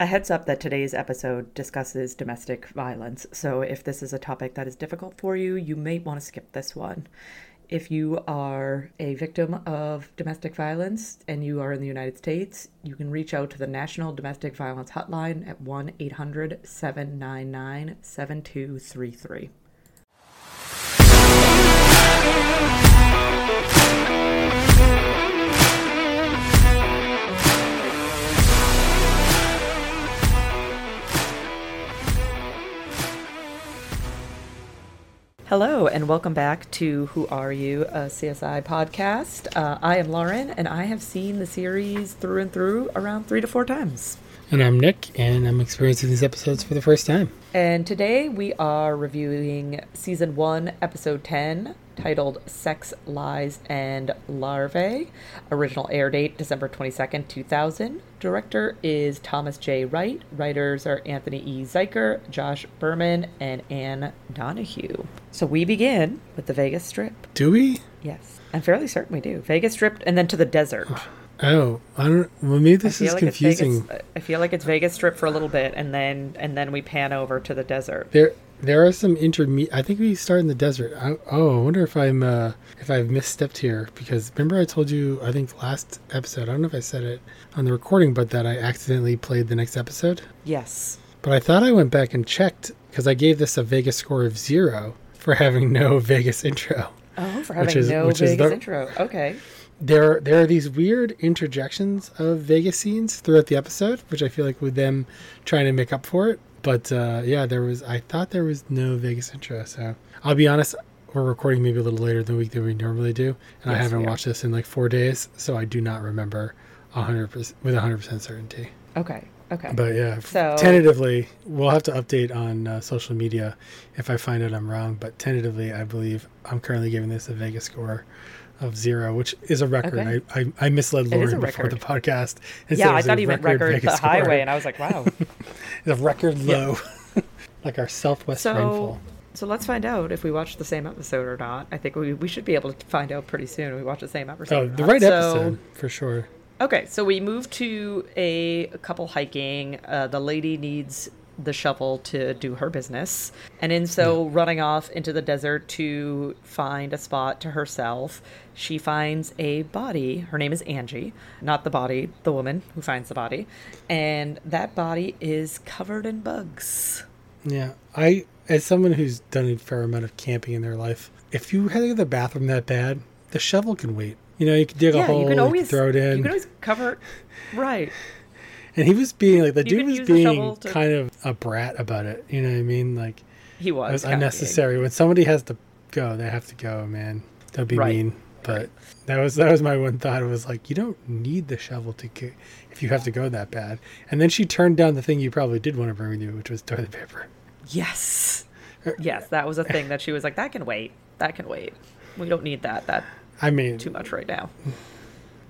A heads up that today's episode discusses domestic violence, so if this is a topic that is difficult for you, you may want to skip this one. If you are a victim of domestic violence and you are in the United States, you can reach out to the National Domestic Violence Hotline at 1 800 799 7233. Hello, and welcome back to Who Are You, a CSI podcast. Uh, I am Lauren, and I have seen the series through and through around three to four times. And I'm Nick, and I'm experiencing these episodes for the first time. And today we are reviewing season one, episode 10, titled Sex, Lies, and Larvae. Original air date December 22nd, 2000. Director is Thomas J. Wright. Writers are Anthony E. Zuiker, Josh Berman, and Ann Donahue. So we begin with the Vegas Strip. Do we? Yes, I'm fairly certain we do. Vegas Strip and then to the desert. Oh, I don't. Well, maybe this is like confusing. Vegas, I feel like it's Vegas Strip for a little bit, and then and then we pan over to the desert. There, there are some intermediate. I think we start in the desert. I, oh, I wonder if I'm uh, if I've misstepped here because remember I told you I think last episode. I don't know if I said it on the recording, but that I accidentally played the next episode. Yes. But I thought I went back and checked because I gave this a Vegas score of zero for having no Vegas intro. Oh, for Which having is- no Vegas the- intro. Okay. there there are these weird interjections of Vegas scenes throughout the episode, which I feel like with them trying to make up for it. But uh, yeah, there was. I thought there was no Vegas intro, so I'll be honest. We're recording maybe a little later than the week that we normally do, and I haven't are. watched this in like four days, so I do not remember hundred with hundred percent certainty. Okay. Okay. But yeah, So- tentatively, we'll have to update on uh, social media if I find out I'm wrong. But tentatively, I believe I'm currently giving this a Vegas score of zero, which is a record. Okay. I, I, I misled Lauren before the podcast. yeah, I thought he meant record Vegas the score. highway, and I was like, wow. It's a record low, like our Southwest So, rainfall. so let's find out if we watched the same episode or not. I think we, we should be able to find out pretty soon. We watch the same episode. Oh, the right So- episode for sure. Okay, so we move to a, couple hiking. Uh, the lady needs the shovel to do her business, and in so running off into the desert to find a spot to herself, she finds a body. Her name is Angie, not the body, the woman who finds the body, and that body is covered in bugs. Yeah, I as someone who's done a fair amount of camping in their life, if you had to go to the bathroom that bad, the shovel can wait. You know, you can dig a hole, you can always throw it in. You can always cover, right? And he was being like the You dude was being to- kind of a brat about it. You know what I mean? Like He was, it was unnecessary. When somebody has to go, they have to go, man. Don't be Right. mean. But that was that was my one thought. It was like you don't need the shovel to get if you have to go that bad. And then she turned down the thing you probably did want to bring with you, which was toilet paper. Yes. Yes, that was a thing that she was like, that can wait. That can wait. We don't need that. That I mean, too much right now.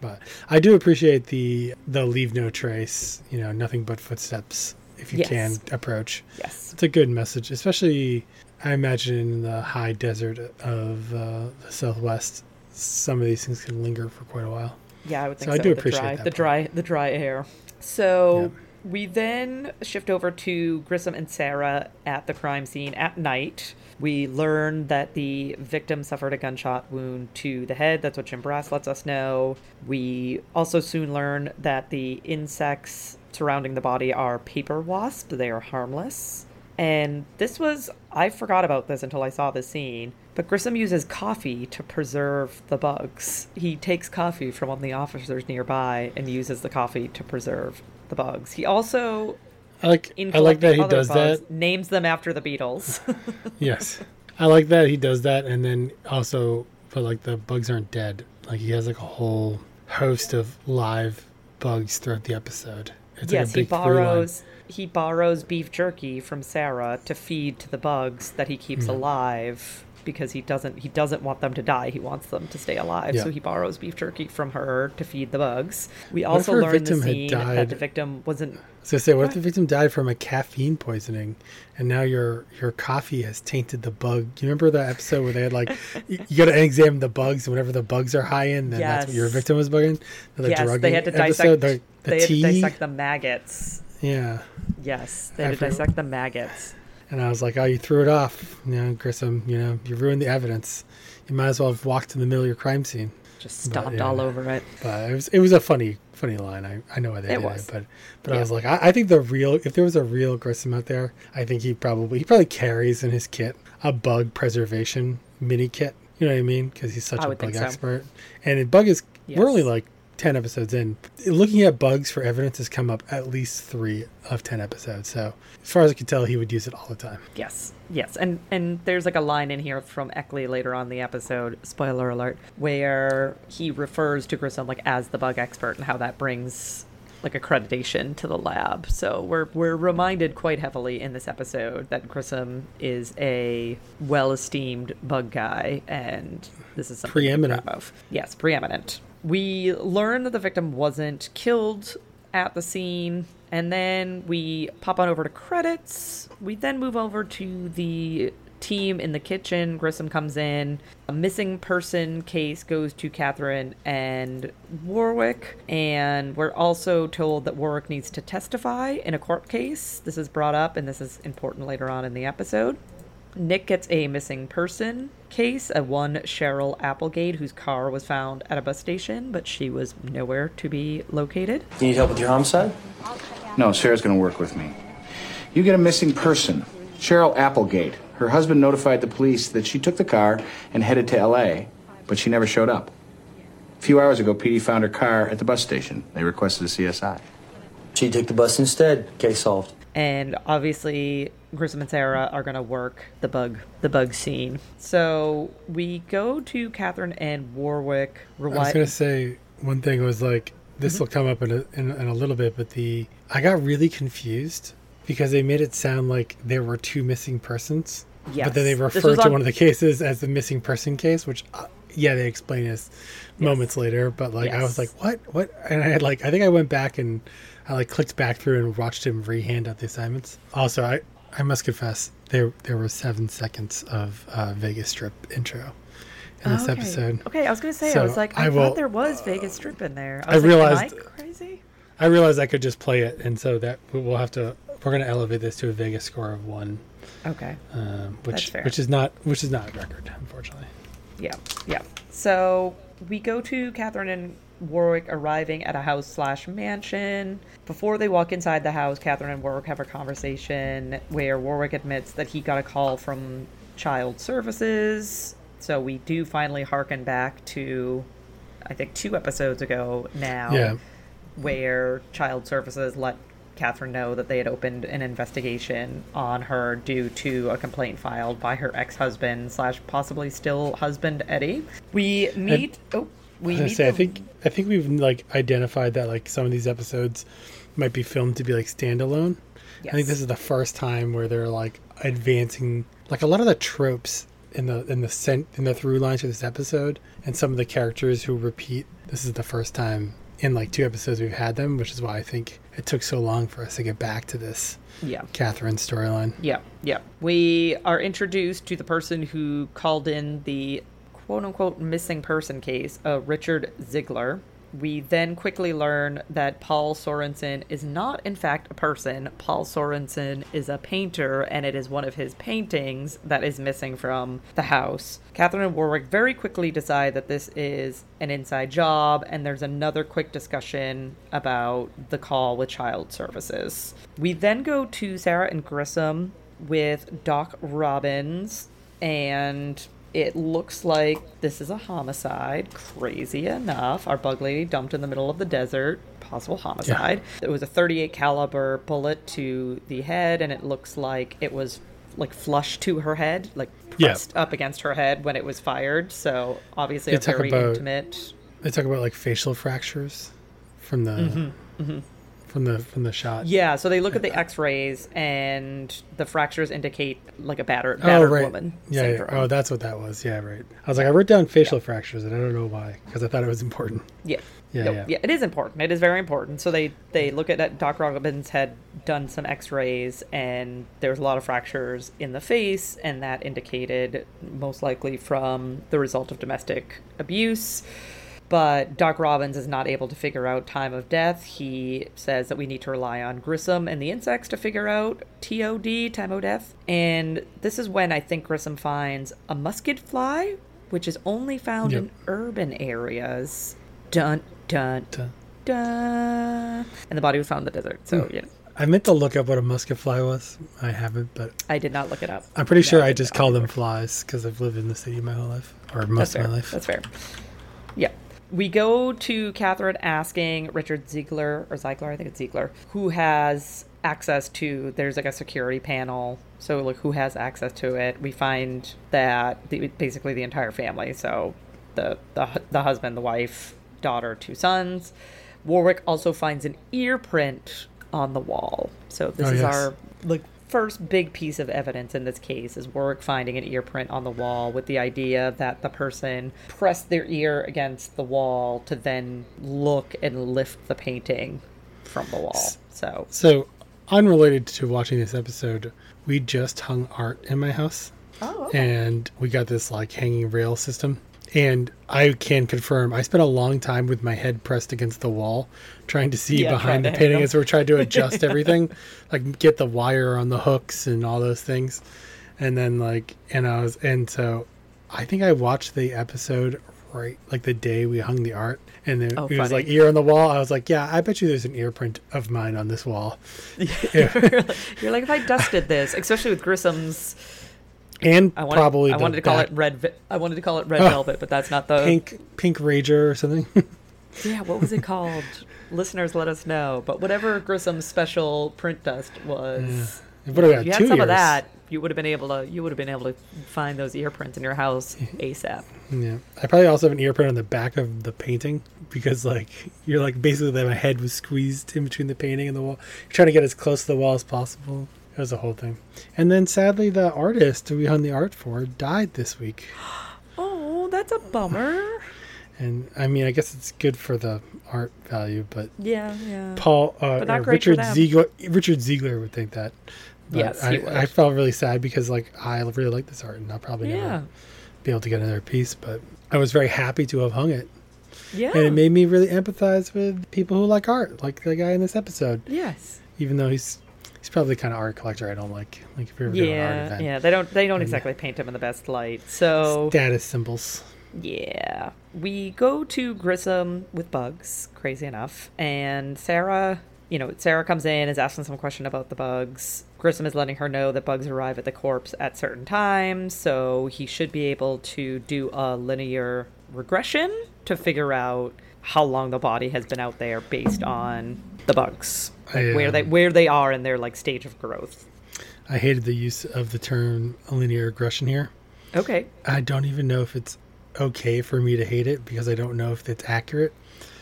But I do appreciate the the leave no trace. You know, nothing but footsteps if you Yes. can approach. Yes. It's a good message, especially I imagine in the high desert of uh, the Southwest. Some of these things can linger for quite a while. Yeah, I would think So so. I do the appreciate dry, that the part. dry, the dry air. So we then shift over to Grissom and Sara at the crime scene at night. We learn that the victim suffered a gunshot wound to the head. That's what Jim Brass lets us know. We also soon learn that the insects surrounding the body are paper wasps. They are harmless. And this was, I forgot about this until I saw the scene, but Grissom uses coffee to preserve the bugs. He takes coffee from one of the officers nearby and uses the coffee to preserve the bugs. He also, I like in I like that he does bugs, that. names them after the Beatles. Yes, I like that he does that, and then also, but like the bugs aren't dead. Like he has like a whole host of live bugs throughout the episode. It's yes, like a he borrows he borrows beef jerky from Sara to feed to the bugs that he keeps Mm-hmm. alive because he doesn't he doesn't want them to die. He wants them to stay alive. Yeah. So he borrows beef jerky from her to feed the bugs. We What also her learn in the scene that the victim wasn't So say, what if the victim died from a caffeine poisoning, and now your your coffee has tainted the bug? Do you remember that episode where they had like, you, you got to examine the bugs, and whenever the bugs are high in, then that's what your victim was bugging. The yes, they had to episode, dissect the, the they had to dissect the maggots Yeah. Yes, they had to After- dissect the maggots. And I was like, oh, you threw it off. You know, Grissom, um, you know, you ruined the evidence. You might as well have walked in the middle of your crime scene. Just stomped yeah. all over it. But it was it was a funny funny line. I, I know why they It did was. it, but but I was like, I, I think the real if there was a real Grissom out there, I think he probably he probably carries in his kit a bug preservation mini kit. You know what I mean? Because he's such I a bug think so. expert. And the bug is we're only like ten episodes in. Looking at bugs for evidence has come up at least three of ten episodes. So as far as I can tell, he would use it all the time. Yes, yes, and and there's like a line in here from Ecklie later on the episode. Spoiler alert, where he refers to Grissom like as the bug expert and how that brings like accreditation to the lab. So we're we're reminded quite heavily in this episode that Grissom is a well-esteemed bug guy, and this is something Preeminent. of. Yes, preeminent. We learn that the victim wasn't killed at the scene, and then we pop on over to credits. We then move over to the team in the kitchen. Grissom comes in. A missing person case goes to Catherine and Warrick, and we're also told that Warrick needs to testify in a court case. This is brought up, and this is important later on in the episode. Nick gets a missing person case, a one Cheryl Applegate whose car was found at a bus station, but she was nowhere to be located. You need help with your homicide? No, Sara's gonna work with me. You get a missing person. Cheryl Applegate. Her husband notified the police that she took the car and headed to LA, but she never showed up. A few hours ago, PD found her car at the bus station. They requested a CSI. She took the bus instead. Case solved. And obviously Grissom and Sara are gonna work the bug the bug scene. So we go to Catherine and Warrick. I was gonna say one thing was like this Mm-hmm. will come up in a, in, in a little bit, but the I got really confused because they made it sound like there were two missing persons. Yes. But then they Yes. This referred to on- one of the cases as the missing person case, which uh, yeah, they explain as moments later. But like I was like, what, what? And I had like I think I went back and I like clicked back through and watched him rehand out the assignments. Also, I I must confess there there were seven seconds of uh, Vegas Strip intro in this okay. episode. Okay, I was gonna say I was like I, I thought will- there was Vegas Strip in there. I was like, realized- I crazy? I realized I could just play it, and so that we'll have to. We're going to elevate this to a Vegas score of one, Okay. um, That's which fair. which is not which is not a record, unfortunately. Yeah, yeah. So we go to Catherine and Warrick arriving at a house slash mansion. Before they walk inside the house, Catherine and Warrick have a conversation where Warrick admits that he got a call from Child Services. So we do finally harken back to, I think, two episodes ago now, Yeah. where Child Services let Catherine know that they had opened an investigation on her due to a complaint filed by her ex-husband slash possibly still husband Eddie. We meet. oh, we I was gonna meet. say, I think I think we've like identified that like some of these episodes might be filmed to be like standalone. I think this is the first time where they're like advancing like a lot of the tropes in the in the cent in the through lines of this episode and some of the characters who repeat. This is the first time in like two episodes we've had them, which is why I think it took so long for us to get back to this Yeah. Catherine storyline. Yeah, yeah. We are introduced to the person who called in the quote unquote missing person case, uh, Richard Ziegler. We then quickly learn that Paul Sorensen is not, in fact, a person. Paul Sorensen is a painter, and it is one of his paintings that is missing from the house. Catherine and Warrick very quickly decide that this is an inside job, and there's another quick discussion about the call with child services. We then go to Sara and Grissom with Doc Robbins, and it looks like this is a homicide. Crazy enough, our bug lady dumped in the middle of the desert. Possible homicide. It was a 38 caliber bullet to the head, and it looks like it was like flush to her head, like Yeah. pressed up against her head when it was fired. So obviously They a very about- intimate. They talk about like facial fractures from the mm-hmm. Mm-hmm. From the from the shot. Yeah, so they look at the uh, X-rays, and the fractures indicate like a battered, Oh battered right. woman yeah, yeah. Oh, that's what that was. Yeah, right. I was like, I wrote down facial fractures, and I don't know why, because I thought it was important. Yeah. Yeah, No, yeah. it is important. It is very important. So they they look at that. Doc Robbins had done some X-rays, and there was a lot of fractures in the face, and that indicated most likely from the result of domestic abuse. But Doc Robbins is not able to figure out time of death. He says that we need to rely on Grissom and the insects to figure out TOD, time of death. And this is when I think Grissom finds a musket fly, which is only found Yep. in urban areas. Dun, dun, Dun. dun. And the body was found in the desert. So, hmm. yeah, I meant to look up what a musket fly was. I haven't, but I did not look it up. I'm pretty No, sure I did just call them flies because I've lived in the city my whole life, or most of my life. That's fair. Yeah. We go to Catherine asking Richard Ziegler, or Ziegler, I think it's Ziegler, who has access to, there's like a security panel. So, like, who has access to it? We find that the, basically the entire family. So, the, the, the husband, the wife, daughter, two sons. Warrick also finds an ear print on the wall. So, this Oh, is yes. our, like, first big piece of evidence in this case is Warrick finding an ear print on the wall with the idea that the person pressed their ear against the wall to then look and lift the painting from the wall. So, So, unrelated to watching this episode, we just hung art in my house, oh, and we got this like hanging rail system. And I can confirm, I spent a long time with my head pressed against the wall, trying to see Yeah, behind the trying to hang painting as we're trying to adjust everything, like get the wire on the hooks and all those things. And then like, and I was, and so I think I watched the episode right like the day we hung the art, and then Oh, it was like ear on the wall. I was like, yeah, I bet you there's an ear print of mine on this wall. you're like if I dusted this, especially with Grissom's. And I wanted, probably I wanted to call back it red. I wanted to call it red Oh, velvet, but that's not the pink pink rager or something. Yeah, what was it called? Listeners, let us know. But whatever Grissom's special print dust was, have if you had some ears. of that, you would have been able to. You would have been able to find those ear prints in your house ASAP. Yeah, I probably also have an ear print on the back of the painting because, like, you're like basically like my head was squeezed in between the painting and the wall. You're trying to get as close to the wall as possible. It was a whole thing. And then sadly, the artist who we hung the art for died this week. Oh, that's a bummer. And I mean, I guess it's good for the art value, but Yeah, yeah. Paul, uh, But not or great for Richard. Ziegler, Richard Ziegler would think that. But Yes, I, he would. I felt really sad because like I really like this art, and I'll probably Yeah, never be able to get another piece. But I was very happy to have hung it. yeah. and it made me really empathize with people who like art, like the guy in this episode. yes. Even though he's he's probably the kind of art collector I don't like. Like if you're ever doing an art event, yeah. They don't. They don't exactly paint him in the best light. So status symbols. Yeah. We go to Grissom with bugs, crazy enough. And Sara, you know, Sara comes in, is asking some question about the bugs. Grissom is letting her know that bugs arrive at the corpse at certain times, so he should be able to do a linear regression to figure out how long the body has been out there based on the bugs. Like where they where they are in their like stage of growth. I hated the use of the term linear regression here. Okay. I don't even know if it's okay for me to hate it because I don't know if it's accurate.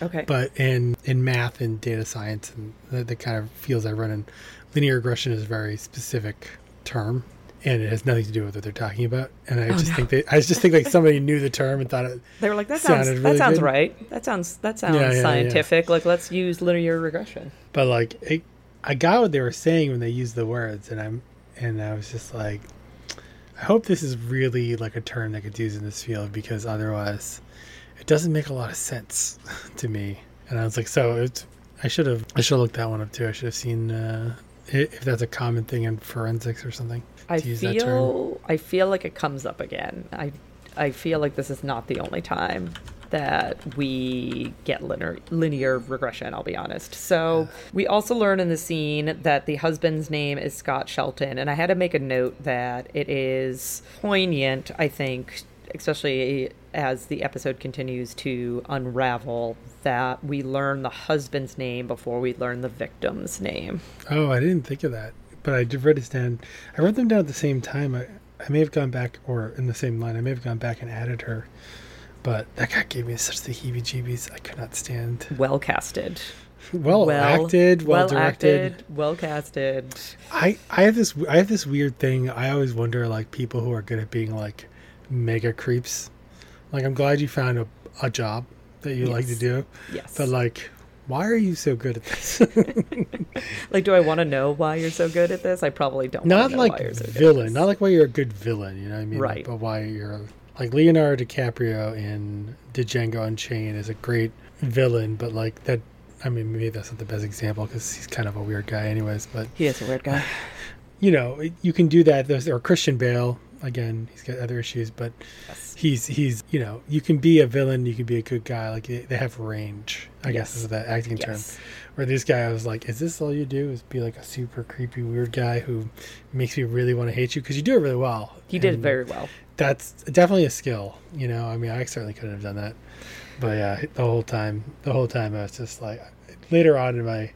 Okay. But in in math and data science and the, the kind of fields I run in, linear regression is a very specific term, and it has nothing to do with what they're talking about. And I just no. think that I just think like somebody knew the term and thought it. They were like, "That sounds Sounded that sounds good. right. That sounds that sounds yeah, yeah. scientific. Like, let's use linear regression." But like, it, I got what they were saying when they used the words, and I'm and I was just like, I hope this is really like a term that gets used in this field because otherwise, it doesn't make a lot of sense to me. And I was like, so it's. I should have. I should have looked that one up too. I should have seen uh, if that's a common thing in forensics or something. I to use that term. feel I feel like it comes up again. I I feel like this is not the only time that we get linear linear regression, I'll be honest. So, we also learn in the scene that the husband's name is Scott Shelton, and I had to make a note that it is poignant, I think, especially as the episode continues to unravel that we learn the husband's name before we learn the victim's name. Oh, I didn't think of that, but I did write it down. I wrote them down at the same time. I, I may have gone back, or in the same line, I may have gone back and added her. But that guy gave me such the heebie-jeebies. I could not stand. Well casted. Well, acted, well, directed. acted, well casted. I, I have this I have this weird thing. I always wonder like people who are good at being like mega creeps. Like I'm glad you found a, a job that you like to do, Yes. but like, why are you so good at this? like, do I want to know why you're so good at this? I probably don't. not know like why you're so good at villain, not like why you're a good villain. You know what I mean? Like, Right. but why you're like Leonardo DiCaprio in Django Unchained is a great villain, but like that. I mean, maybe that's not the best example because he's kind of a weird guy, anyways. But He is a weird guy. you know, you can do that. There's or Christian Bale again. He's got other issues, but Yes. he's he's you know you can be a villain, you can be a good guy. Like they they have range. I guess is that acting term. Where this guy, I was like, is this all you do? Is be like a super creepy weird guy who makes me really want to hate you because you do it really well. He did it very well. That's definitely a skill. You know, I mean, I certainly couldn't have done that. But yeah, the whole time, the whole time, I was just like, later on in my,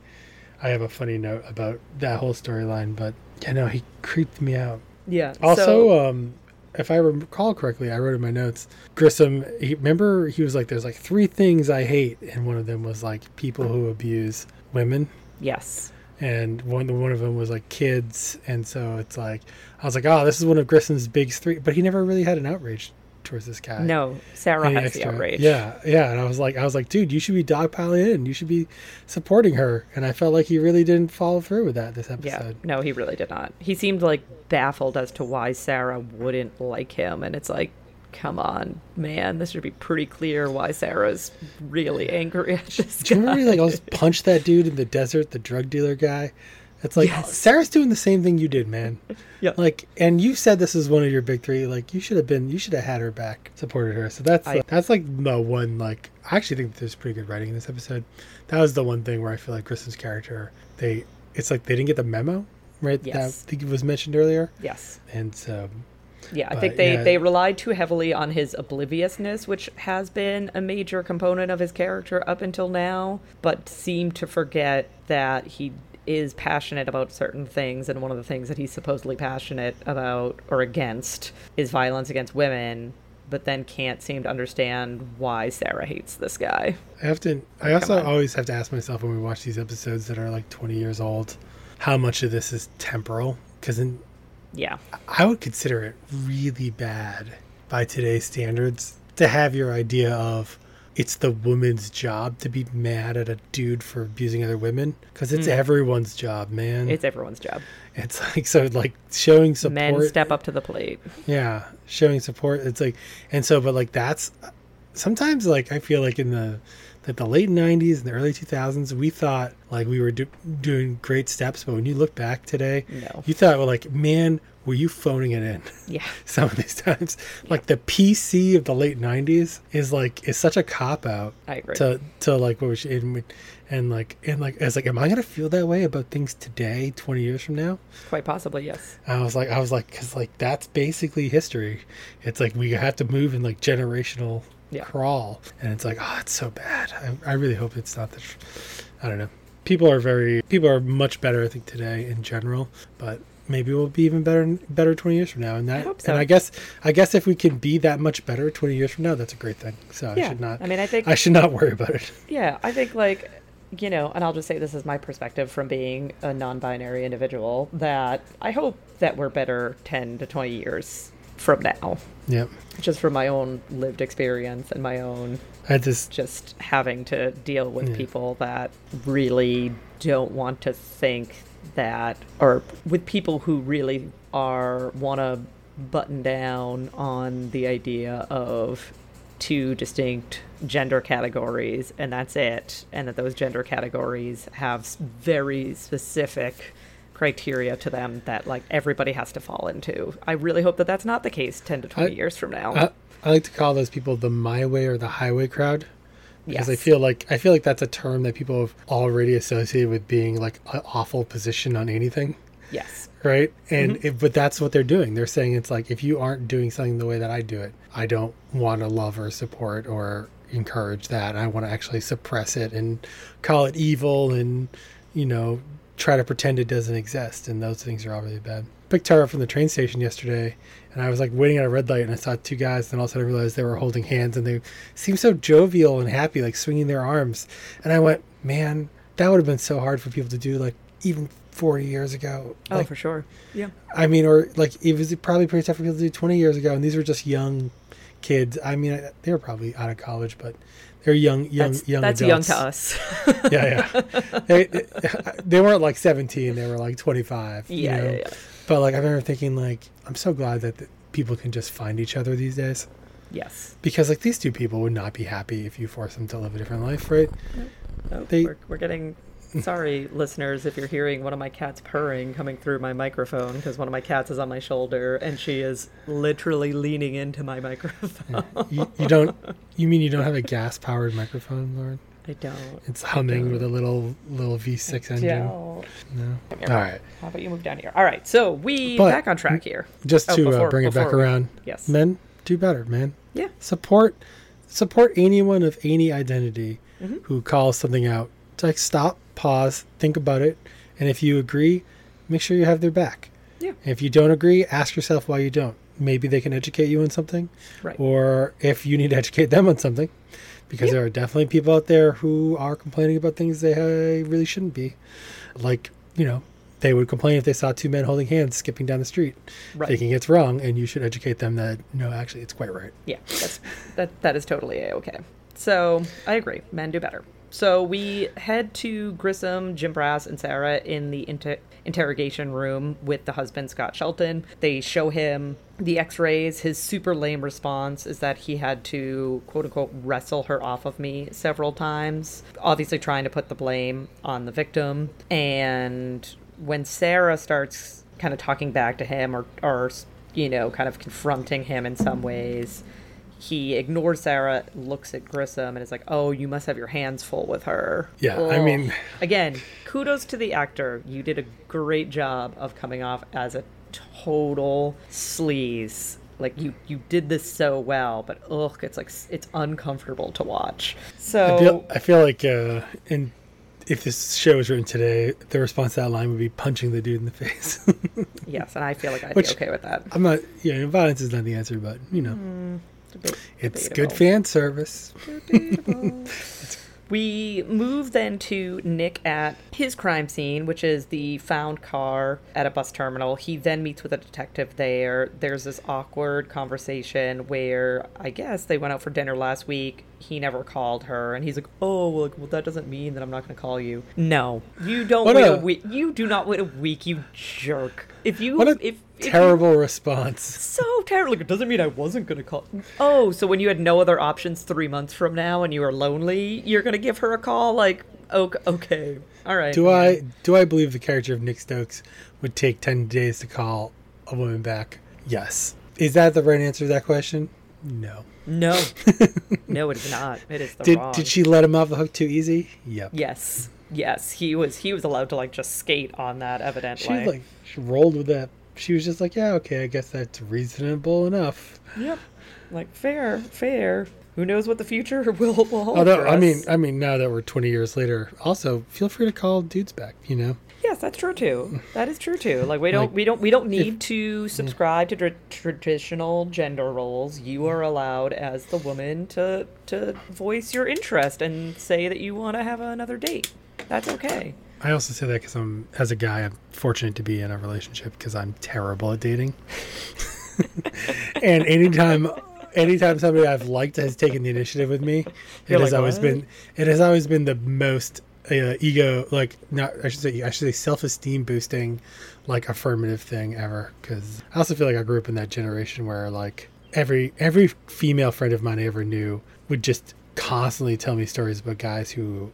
I have a funny note about that whole storyline. But you know, he creeped me out. Yeah. Also, so, um, if I recall correctly, I wrote in my notes, Grissom. He, remember, he was like, "There's like three things I hate," and one of them was like people who abuse women, yes. and one one of them was like kids. And so it's like, I was like, "Oh, this is one of Grissom's big three," but he never really had an outrage towards this guy. No, Sara Any has the outrage. Yeah, yeah, and I was like, I was like, dude, you should be dogpiling in. You should be supporting her. And I felt like he really didn't follow through with that this Yeah. episode. No, he really did not. He seemed like baffled as to why Sara wouldn't like him. And it's like, come on, man. This should be pretty clear why Sara's really angry at this Do you remember guy. he like almost punched that dude in the desert, the drug dealer guy? It's like Yes. Sara's doing the same thing you did, man. Yeah. Like, and you said this is one of your big three. Like, you should have been, you should have had her back, supported her. So that's I- that's like the one. Like, I actually think there's pretty good writing in this episode. That was the one thing where I feel like Grissom's character, they, it's like they didn't get the memo, right? Yes. That I think it was mentioned earlier, yes. and so Yeah, I But, think they, yeah. they relied too heavily on his obliviousness, which has been a major component of his character up until now, but seemed to forget that he is passionate about certain things, and one of the things that he's supposedly passionate about or against is violence against women, but then can't seem to understand why Sara hates this guy. I have to. I also always have to ask myself when we watch these episodes that are like 20 years old, how much of this is temporal? Because in Yeah. I would consider it really bad by today's standards to have your idea of it's the woman's job to be mad at a dude for abusing other women because it's mm. everyone's job, man. It's everyone's job. it's like so like showing support. Men step up to the plate. Yeah, showing support. It's like, and so, but like that's sometimes like I feel like in the that the late '90s and the early 2000s, we thought like we were do, doing great steps, but when you look back today, No. you thought, well, like, man, were you phoning it in? Yeah. Some of these times, like the PC of the late '90s is like is such a cop out I agree. to to like what we should and, and like and like it's like, am I gonna feel that way about things today, 20 years from now? Quite possibly, yes. I was like, I was like, because like that's basically history. It's like we have to move in like generational Yeah. crawl, and it's like, oh, it's so bad. I, I really hope it's not the. Tr- I don't know. People are very people are much better, I think, today in general, but maybe we'll be even better better 20 years from now. And that, hope so. and I guess, I guess if we can be that much better 20 years from now, that's a great thing. So I should not. I mean, I think I should not worry about it. Yeah, I think like you know, and I'll just say this is my perspective from being a non-binary individual that I hope that we're better 10 to 20 years from now Yep. just from my own lived experience and my own I just just having to deal with Yeah. people that really don't want to think that or with people who really are want to button down on the idea of two distinct gender categories and that's it. And that those gender categories have very specific criteria to them that like everybody has to fall into. I really hope that that's not the case 10 to 20 I- years from now. I, I like to call those people the my way or the highway crowd because I feel like I feel like that's a term that people have already associated with being like an awful position on anything, yes right? And Mm-hmm. if, but that's what they're doing. They're saying it's like if you aren't doing something the way that I do it, I don't want to love or support or encourage that. I want to actually suppress it and call it evil and you know try to pretend it doesn't exist. And those things are all really bad. Picked Tara up from the train station yesterday, and I was like waiting at a red light, and I saw two guys, and all of a sudden I realized they were holding hands, and they seemed so jovial and happy, like swinging their arms. And I went, man, that would have been so hard for people to do, like even 40 years ago. oh Like, for sure yeah I mean, or like it was probably pretty tough for people to do 20 years ago, and these were just young kids. I mean, they were probably out of college, but they're young, young, that's, young that's adults. young to us yeah, yeah. they, they weren't like 17; they were like 25. you Yeah, know? yeah, yeah. But like, I remember thinking, like, I'm so glad that the, people can just find each other these days. Yes. because like these two people would not be happy if you force them to live a different life, right? Oh, They- we're, we're getting. Sorry, listeners, if you're hearing one of my cats purring coming through my microphone, because one of my cats is on my shoulder and she is literally leaning into my microphone. You, you don't. You mean you don't have a gas powered microphone, Lauren? I don't. It's humming with a little little V6 engine. Don't. No. All right. How about you move down here? All right, so we But- back on track here. Just Oh, to uh, bring it back we- around. Yes. Men do better, man. Yeah. Support support anyone of any identity Mm-hmm. who calls something out. It's like stop, pause, think about it, and if you agree, make sure you have their back. Yeah. And if you don't agree, ask yourself why you don't. Maybe they can educate you on something, Right. or if you need to educate them on something, because Yeah. there are definitely people out there who are complaining about things they uh, really shouldn't be. Like, you know, they would complain if they saw two men holding hands skipping down the street, Right. thinking it's wrong, and you should educate them that no, actually, it's quite right. Yeah, that's, that that is totally okay. So I agree. Men do better. So we head to Grissom, Jim Brass, and Sara in the inter- interrogation room with the husband Scott Shelton. They show him the X-rays. His super lame response is that he had to quote unquote wrestle her off of me several times, obviously trying to put the blame on the victim. And when Sara starts kind of talking back to him or or you know kind of confronting him in some ways he ignores Sara, looks at Grissom, and is like, "Oh, you must have your hands full with her." Yeah, I mean- again, kudos to the actor. You did a great job of coming off as a total sleaze. Like you, you did this so well, but ugh, it's like it's uncomfortable to watch. So I feel, I feel like, uh, in, if this show was written today, the response to that line would be punching the dude in the face. yes, and I feel like I'd Which- be okay with that. I'm not, you know, violence is not the answer, but, you know, Mm, It's debatable. good fan service. We move then to Nick at his crime scene, which is the found car at a bus terminal. He then meets with a detective there. There's this awkward conversation where I guess they went out for dinner last week. He never called her, and he's like, "Oh, well, well that doesn't mean that I'm not going to call you." No, you don't What wait a, a- week. You do not wait a week, you jerk. If you What a if, if you- terrible response. so terrible. Like, it doesn't mean I wasn't going to call. Oh, so when you had no other options three months from now and you were lonely, you're going to give her a call? Like, okay, okay. all right. Do I do I believe the character of Nick Stokes would take ten days to call a woman back? Yes. Is that the right answer to that question? No. No. no, it is not. It is the Did wrong. did she let him off the hook too easy? Yep. Yes. Yes. He was. He was allowed to like just skate on that. Evidently. She like she rolled with that. She was just like, yeah, okay, I guess that's reasonable enough. Yep. Like fair, fair. Who knows what the future will, will hold Although I mean, I mean, now that we're twenty years later, also feel free to call dudes back. You know, Yes, that's true too. That is true too. Like we don't Like, we don't we don't need to subscribe to tra- traditional gender roles. You are allowed as the woman to to voice your interest and say that you want to have another date. That's okay. I also say that because I'm, as a guy, I'm fortunate to be in a relationship because I'm terrible at dating. and anytime, anytime somebody I've liked has taken the initiative with me, it You're has like, always "What?" been, it has always been the most uh, ego, like not, I should say, I should say, self-esteem boosting, like affirmative thing ever. Because I also feel like I grew up in that generation where like every every female friend of mine I ever knew would just constantly tell me stories about guys who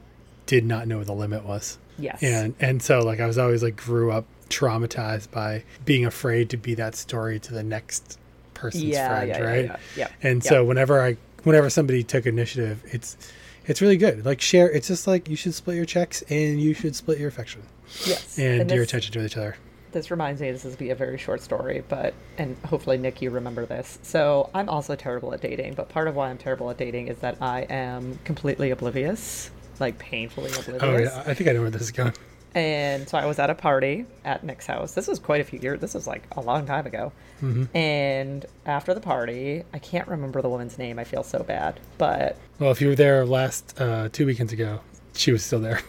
did not know what the limit was Yes. and and so like i was always like grew up traumatized by being afraid to be that story to the next person's yeah, friend yeah, yeah, right yeah, yeah. and yeah. so whenever i whenever somebody took initiative it's it's really good like share it's just like you should split your checks and you should split your affection yes. and, your this- attention to each other This reminds me, this is be a very short story, but and hopefully Nick, you remember this. So I'm also terrible at dating, but part of why I'm terrible at dating is that I am completely oblivious, like painfully oblivious. oh yeah i think i know where this is going And so I was at a party at Nick's house. This was quite a few years. This was like a long time ago. And after the party, I can't remember the woman's name. I feel so bad. But well if you were there last uh two weekends ago she was still there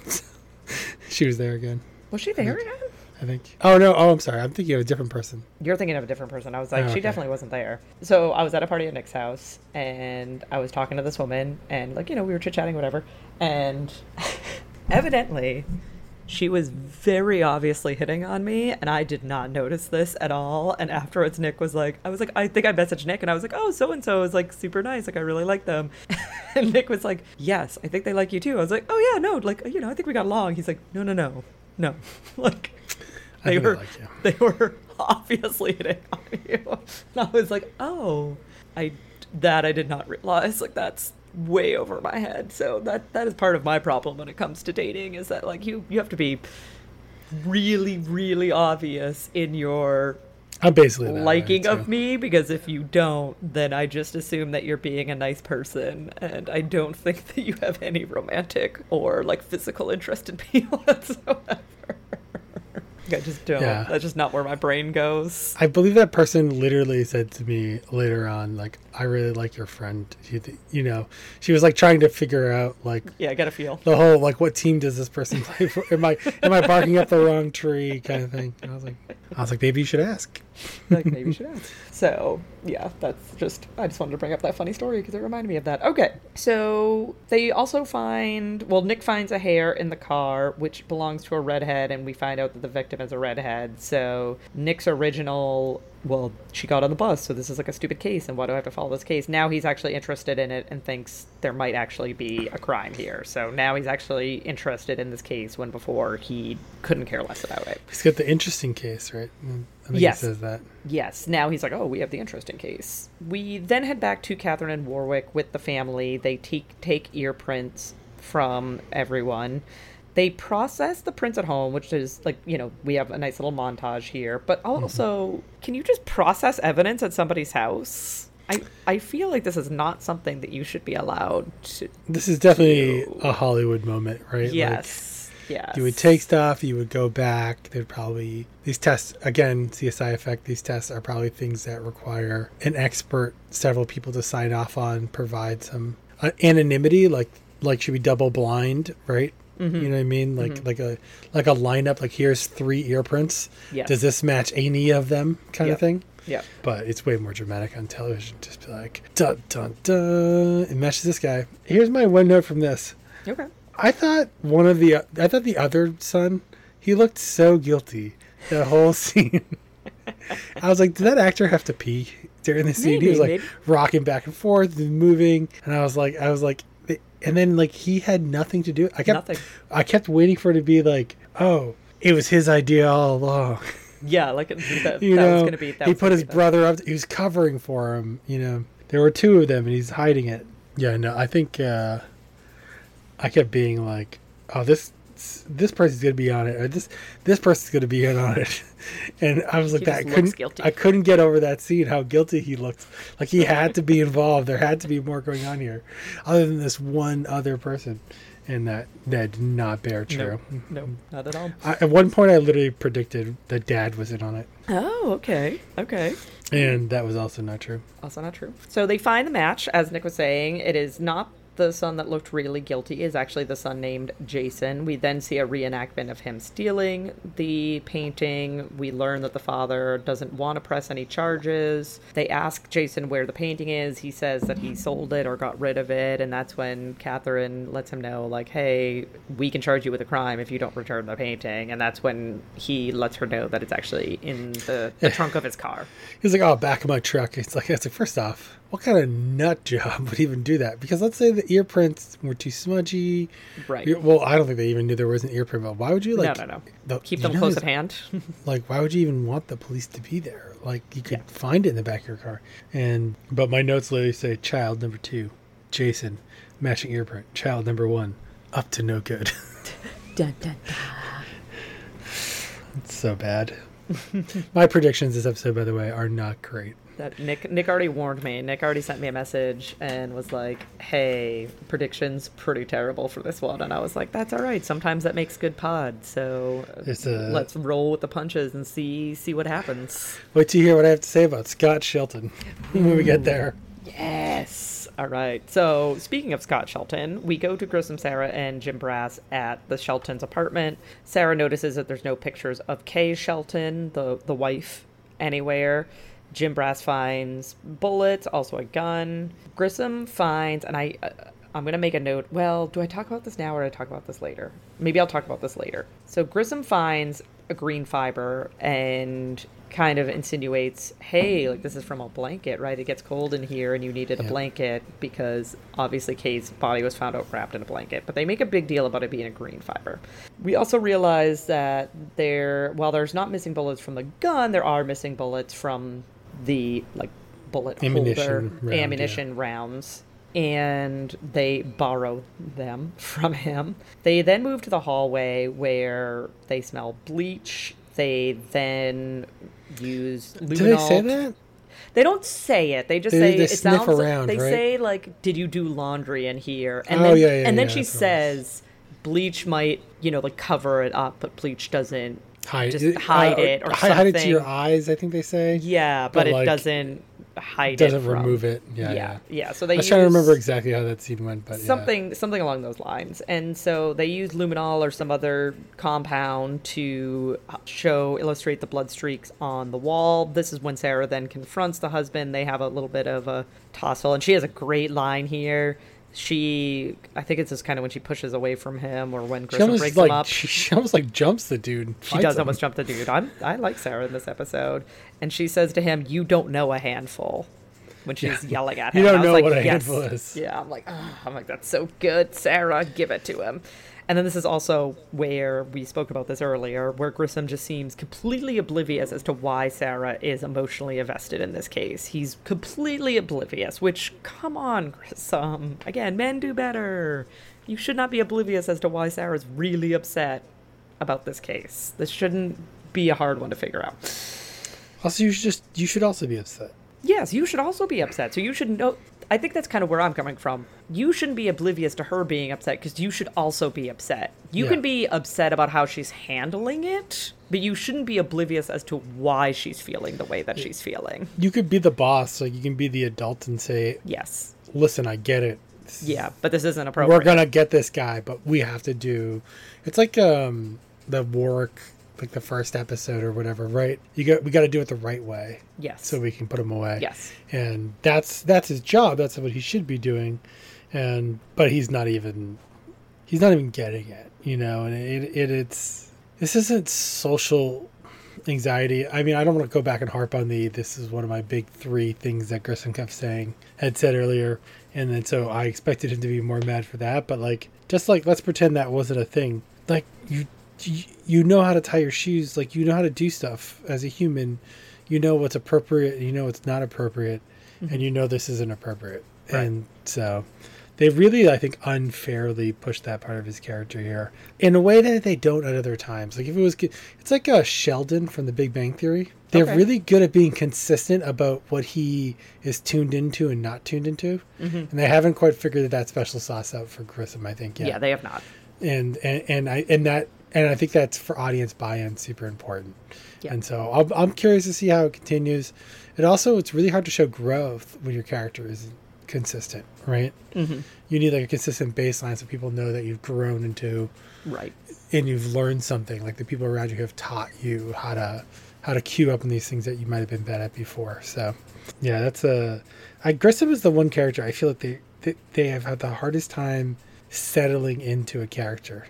she was there again was she there again? I think oh no oh i'm sorry i'm thinking of a different person You're thinking of a different person. I was like, Oh, she okay. definitely wasn't there. So I was at a party at Nick's house, and I was talking to this woman, and like you know we were chit chatting, whatever, and evidently She was very obviously hitting on me, and I did not notice this at all. And afterwards, Nick was like, I was like, I think I messaged Nick, and I was like, oh, so and so is like super nice. Like, I really like them. and Nick was like, yes, I think they like you too. I was like, oh, yeah, no, like, you know, I think we got along. He's like, no, no, no, no. like, they were, like they were obviously hitting on you. And I was like, oh, I, that I did not realize. Like, that's way over my head. So that that is part of my problem when it comes to dating is that like you you have to be really really obvious in your I'm basically liking of me because if you don't then I just assume that you're being a nice person and I don't think that you have any romantic or like physical interest in me whatsoever. I just don't. Yeah. That's just not where my brain goes. I believe that person literally said to me later on, like, "I really like your friend." You, you know, she was like trying to figure out like Yeah, I got a feel. the whole like what team does this person play for? Am I am I barking up the wrong tree kind of thing? And I was like, I was like, maybe you should ask. Like maybe you should ask. So yeah, that's just I just wanted to bring up that funny story because it reminded me of that. Okay, so they also find well, Nick finds a hair in the car which belongs to a redhead, and we find out that the victim is a redhead. So Nick's original. Well, she got on the bus, so this is like a stupid case, and why do I have to follow this case? Now he's actually interested in it and thinks there might actually be a crime here. So now he's actually interested in this case when before he couldn't care less about it. He's got the interesting case, right? Mm, I think Yes. he says that. Yes, now he's like, oh, we have the interesting case. We then head back to Catherine and Warrick with the family. They take take ear prints from everyone. They process the prints at home, which is like, you know, we have a nice little montage here. But mm-hmm. also, can you just process evidence at somebody's house? I, I feel like this is not something that you should be allowed to. This is definitely to- a Hollywood moment, right? Like, Yes. you would take stuff, you would go back. They'd probably these tests again, CSI effect. These tests are probably things that require an expert, several people to sign off on, provide some uh, anonymity, like like should be double blind, right? Mm-hmm. You know what I mean? Like like a like a lineup. Like here's three ear prints. Yes. Does this match any of them? Kind Yep. of thing. Yeah. But it's way more dramatic on television. Just be like dun dun dun. It matches this guy. Here's my one note from this. Okay. I thought one of the I thought the other son he looked so guilty the whole scene. I was like, did that actor have to pee during the scene? he was like maybe. rocking back and forth and moving, and I was like, I was like, and then like he had nothing to do. I kept Nothing. I kept waiting for it to be like, oh, it was his idea all along. Yeah, like that, you that know, was going to be. That he put his be the- brother up. He was covering for him. You know, there were two of them, and he's hiding it. Yeah, no, I think uh, I kept being like, "Oh, this this person's gonna be on it, or this this person's gonna be in on it," and I was like, He "That I couldn't guilty. I couldn't get over that scene. How guilty he looked. Like he had to be involved. There had to be more going on here, other than this one other person." And that that did not bear true. No, no, not at all. I, at one point, I literally predicted that Dad was in on it, Oh, okay, okay. and that was also not true. Also not true. So they find the match, as Nick was saying. It is not the son that looked really guilty. Is actually the son named Jason. We then see a reenactment of him stealing the painting. We learn that the father doesn't want to press any charges. They ask Jason where the painting is. He says that he sold it or got rid of it, and that's when Catherine lets him know, like, "Hey, we can charge you with a crime if you don't return the painting." And that's when he lets her know that it's actually in the, the trunk of his car. He's like, "Oh, back of my truck." It's like, it's like, first off, what kind of nut job would even do that? Because let's say the ear prints were too smudgy. Right. You- Well, I don't think they even knew there was an ear print, but why would you like? no, no, no. the- Keep them know close at hand. Like, why would you even want the police to be there? Like, you could Yeah. find it in the back of your car. And but my notes literally say, "Child number two, Jason, matching ear print. Child number one, up to no good." dun, dun, dun. it's so bad. my predictions this episode, by the way, are not great. That Nick Nick already warned me. Nick already sent me a message and was like, "Hey, predictions pretty terrible for this one." And I was like, "That's all right. Sometimes that makes good pod. So a- let's roll with the punches and see see what happens." Wait till you hear what I have to say about Scott Shelton when we get there. Yes. All right. So, speaking of Scott Shelton, we go to Grissom Sara and Jim Brass at the Sheltons' apartment. Sara notices that there's no pictures of Kay Shelton, the the wife, anywhere. Jim Brass finds bullets, also a gun. Grissom finds, and I. Uh, I'm going to make a note. Well, do I talk about this now or do I talk about this later? Maybe I'll talk about this later. So Grissom finds a green fiber and kind of insinuates, hey, like this is from a blanket, right? It gets cold in here and you needed a Yeah. blanket because obviously Kay's body was found out wrapped in a blanket. But they make a big deal about it being a green fiber. We also realize that there, while there's not missing bullets from the gun, there are missing bullets from the like bullet Ammunition holder round, yeah. ammunition rounds and they borrow them from him. They then move to the hallway where they smell bleach. They then use luminol. Did they say that? They don't say it. They just They- say they it sounds. around, they right? say like, "Did you do laundry in here?" And Oh, then yeah, yeah, and then yeah, she that's what it was. says, "Bleach might you know like cover it up, but bleach doesn't Hide, just hide uh, it or hi- hide it to your eyes. I think they say. Yeah, but, But, it like, doesn't hide it. doesn't it. from- remove it. Yeah, yeah, yeah. yeah. So they I was trying to remember exactly how that scene went, but yeah. something something along those lines and so they use luminol or some other compound to show illustrate the blood streaks on the wall this is when sara then confronts the husband they have a little bit of a tussle and she has a great line here she i think it's just kind of when she pushes away from him or when grissom breaks like him up she, she almost like jumps the dude. she does almost jump the dude I'm, i like sara in this episode and she says to him you don't know a handful when she's Yeah. yelling at him, You don't I was know like, what a yes. handful is. Yeah, I'm like, oh, I'm like, that's so good, Sara. Give it to him. And then this is also where we spoke about this earlier, where Grissom just seems completely oblivious as to why Sara is emotionally invested in this case. He's completely oblivious, which, come on, Grissom. Again, men do better. You should not be oblivious as to why Sara's really upset about this case. This shouldn't be a hard one to figure out. Also, you should just you should also be upset. Yes, you should also be upset. So you should know. I think that's kind of where I'm coming from. You shouldn't be oblivious to her being upset because you should also be upset. You Yeah. can be upset about how she's handling it, but you shouldn't be oblivious as to why she's feeling the way that she's feeling. You could be the boss, like you can be the adult and say, Yes. "Listen, I get it. Yeah, but this isn't appropriate. We're gonna get this guy, but we have to do." It's like um the Warrick, like the first episode or whatever, right? You got we got to do it the right way. Yes. so we can put him away. Yes. and that's that's his job. That's what he should be doing, and but he's not even he's not even getting it, you know. And it, it it's this isn't social anxiety. I mean, I don't want to go back and harp on the this is one of my big three things that Grissom kept saying had said earlier, and then so I expected him to be more mad for that. But like, just like let's pretend that wasn't a thing. Like you. You know how to tie your shoes, like you know how to do stuff as a human you know what's appropriate, you know what's not appropriate, and mm-hmm. you know this isn't appropriate. Right. And so they really, I think, unfairly pushed that part of his character here in a way that they don't at other times. Like if it was, it's like a Sheldon from The Big Bang Theory. They're Okay. really good at being consistent about what he is tuned into and not tuned into, mm-hmm. and they haven't quite figured that special sauce out for Grissom. I think yet yeah, they have not. and and, and I and that and I think that's for audience buy-in super important. Yeah. And so I'm, I'm curious to see how it continues. It also it's really hard to show growth when your character isn't consistent, right? Mm-hmm. You need like a consistent baseline so people know that you've grown into Right. and you've learned something. Like the people around you have taught you how to how to queue up in these things that you might have been bad at before. So yeah, that's a. I Grissom is the one character I feel like they they, they have had the hardest time settling into a character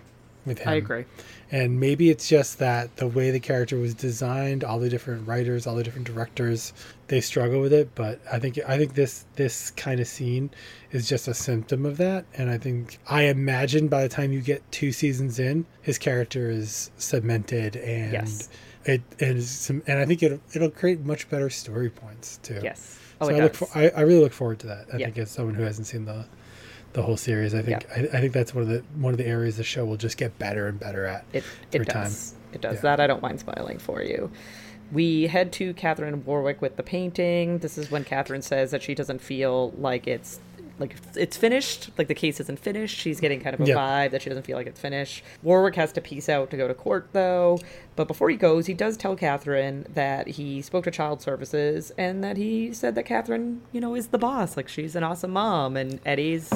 with him. I agree. And maybe it's just that the way the character was designed, all the different writers, all the different directors, they struggle with it. But I think I think this this kind of scene is just a symptom of that. And I think I imagine by the time you get two seasons in, his character is cemented and Yes. it is some, and I think it'll it'll create much better story points too. Yes. Oh, so I look for, I, I really look forward to that. I Yeah. think as someone who hasn't seen the the whole series, I think I, I think that's one of the one of the areas the show will just get better and better at. It it does. time. It does Yeah. that. I don't mind spoiling for you. We head to Catherine Warrick with the painting. This is when Catherine says that she doesn't feel like it's like it's finished. Like the case isn't finished. She's getting kind of a vibe that she doesn't feel like it's finished. Warrick has to peace out to go to court though. But before he goes, he does tell Catherine that he spoke to child services and that he said that Catherine, you know, is the boss. Like she's an awesome mom and Eddie's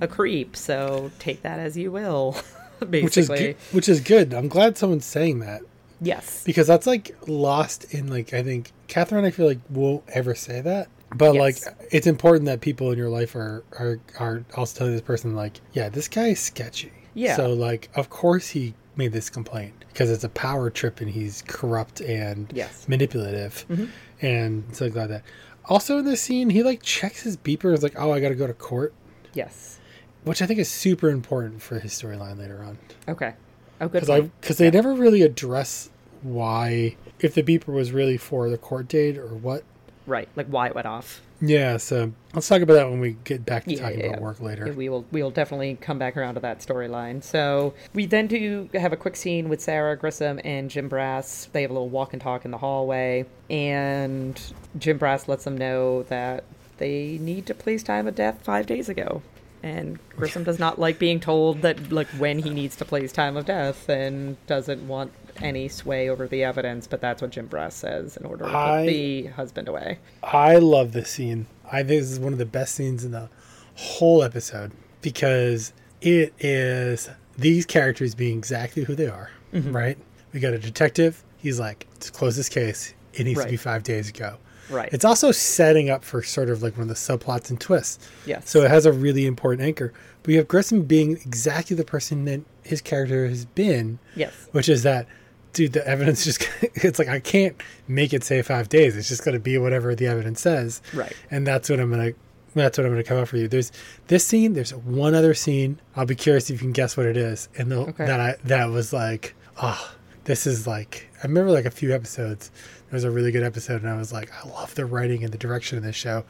a creep. So take that as you will. Basically. which is good, which is good. I'm glad someone's saying that Yes. because that's like lost in like I think Catherine. I feel like won't ever say that. But Yes. like, it's important that people in your life are are are also telling this person like, yeah, this guy is sketchy. Yeah. So like, of course he made this complaint because it's a power trip and he's corrupt and Yes. manipulative Mhm. and stuff like that. Also in this scene, he like checks his beeper. Is like, oh, I got to go to court, Yes. which I think is super important for his storyline later on. Okay. Oh, good. Because because they never really address why if the beeper was really for the court date or what. Right. Like why it went off. Yeah, so let's talk about that when we get back to Yeah, talking yeah, about yeah. work later. We will we will definitely come back around to that storyline. So we then do have a quick scene with Sara Grissom and Jim Brass. They have a little walk and talk in the hallway, and Jim Brass lets them know that they need to place time of death five days ago. And Grissom does not like being told that like when he needs to place time of death and doesn't want any sway over the evidence, but that's what Jim Brass says in order to I- put the husband away. I love this scene. I think this is one of the best scenes in the whole episode because it is these characters being exactly who they are, Mm-hmm. right? We got a detective. He's like, to close this case, it needs to be five days ago. Right. It's also setting up for sort of like one of the subplots and twists. Yes. So it has a really important anchor. But you have Grissom being exactly the person that his character has been, yes. which is that, dude, the evidence just, it's like, I can't make it say five days. It's just going to be whatever the evidence says. Right. And that's what I'm going to, that's what I'm going to come up for you. There's this scene, there's one other scene. I'll be curious if you can guess what it is. And the, Okay. that I, that was like, oh, this is like, I remember like a few episodes. There was a really good episode, and I was like, I love the writing and the direction of this show.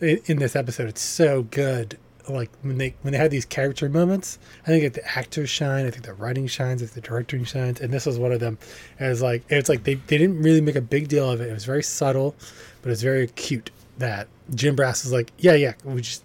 In, in this episode, it's so good. Like when they when they had these character moments, I think that the actors shine. I think the writing shines. I think the directing shines, and this was one of them. Was like it's like they, they didn't really make a big deal of it. It was very subtle, but it's very cute. That Jim Brass is like, yeah, yeah, we just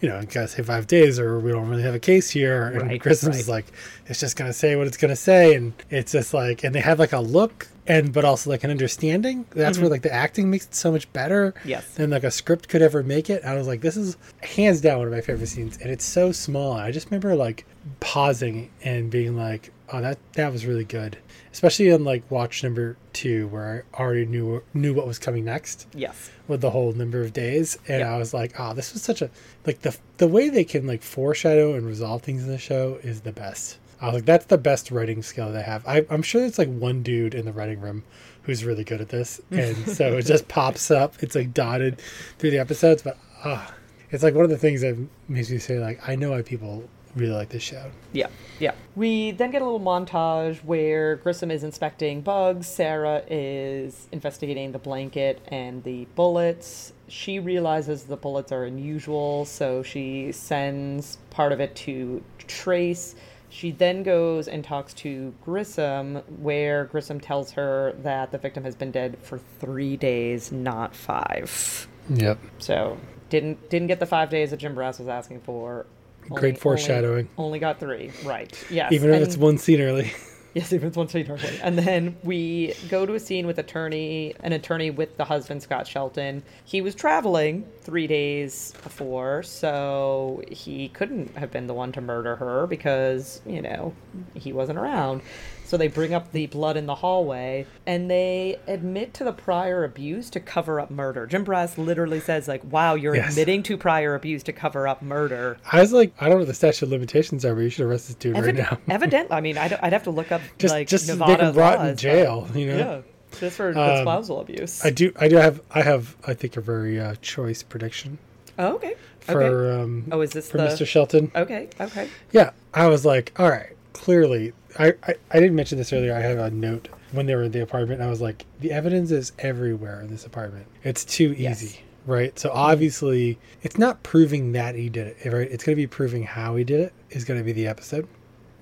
you know, gotta say five days or we don't really have a case here. And right. is like, it's just gonna say what it's gonna say, and it's just like, and they have like a look and but also like an understanding. That's where like the acting makes it so much better Mm-hmm. Yes. than like a script could ever make it. I was like, this is hands down one of my favorite scenes, and it's so small. I just remember like pausing and being like, oh, that that was really good, especially on like watch number two where I already knew knew what was coming next Yes. with the whole number of days and Yep. i was like oh this was such a like the the way they can like foreshadow and resolve things in the show is the best i was like that's the best writing skill they have I, i'm sure it's like one dude in the writing room who's really good at this and so it just pops up it's like dotted through the episodes but ah it's like one of the things that makes me say like i know why people really like this show Yeah, yeah. We then get a little montage where Grissom is inspecting bugs, Sara is investigating the blanket and the bullets. She realizes the bullets are unusual, so she sends part of it to Trace. She then goes and talks to Grissom, where Grissom tells her that the victim has been dead for three days, not five. yep So didn't didn't get the five days that Jim Brass was asking for. Great foreshadowing. Only, only got three. Right. Yes. even if and- it's one scene early Yes, even one scene early. And then we go to a scene with attorney, an attorney with the husband Scott Shelton. He was traveling three days before, so he couldn't have been the one to murder her because you know he wasn't around. So they bring up the blood in the hallway, and they admit to the prior abuse to cover up murder. Jim Brass literally says, "Like, wow, you're Yes. admitting to prior abuse to cover up murder." i was like i don't know what the statute of limitations are but you should arrest this dude right now evidently, I mean, I'd, I'd have to look up just like just Nevada make him laws, in but- jail you know Yeah, just for Um, spousal abuse. I do. I do have. I have. I think a very uh, choice prediction oh, okay. for okay. um Oh, is this for the? Mr. Shelton. Okay. Okay. Yeah, I was like, all right. Clearly, I, I I didn't mention this earlier. I had a note when they were in the apartment. I was like, the evidence is everywhere in this apartment. It's too Yes. easy, right? So obviously, it's not proving that he did it. Right? It's going to be proving how he did it. Is going to be the episode,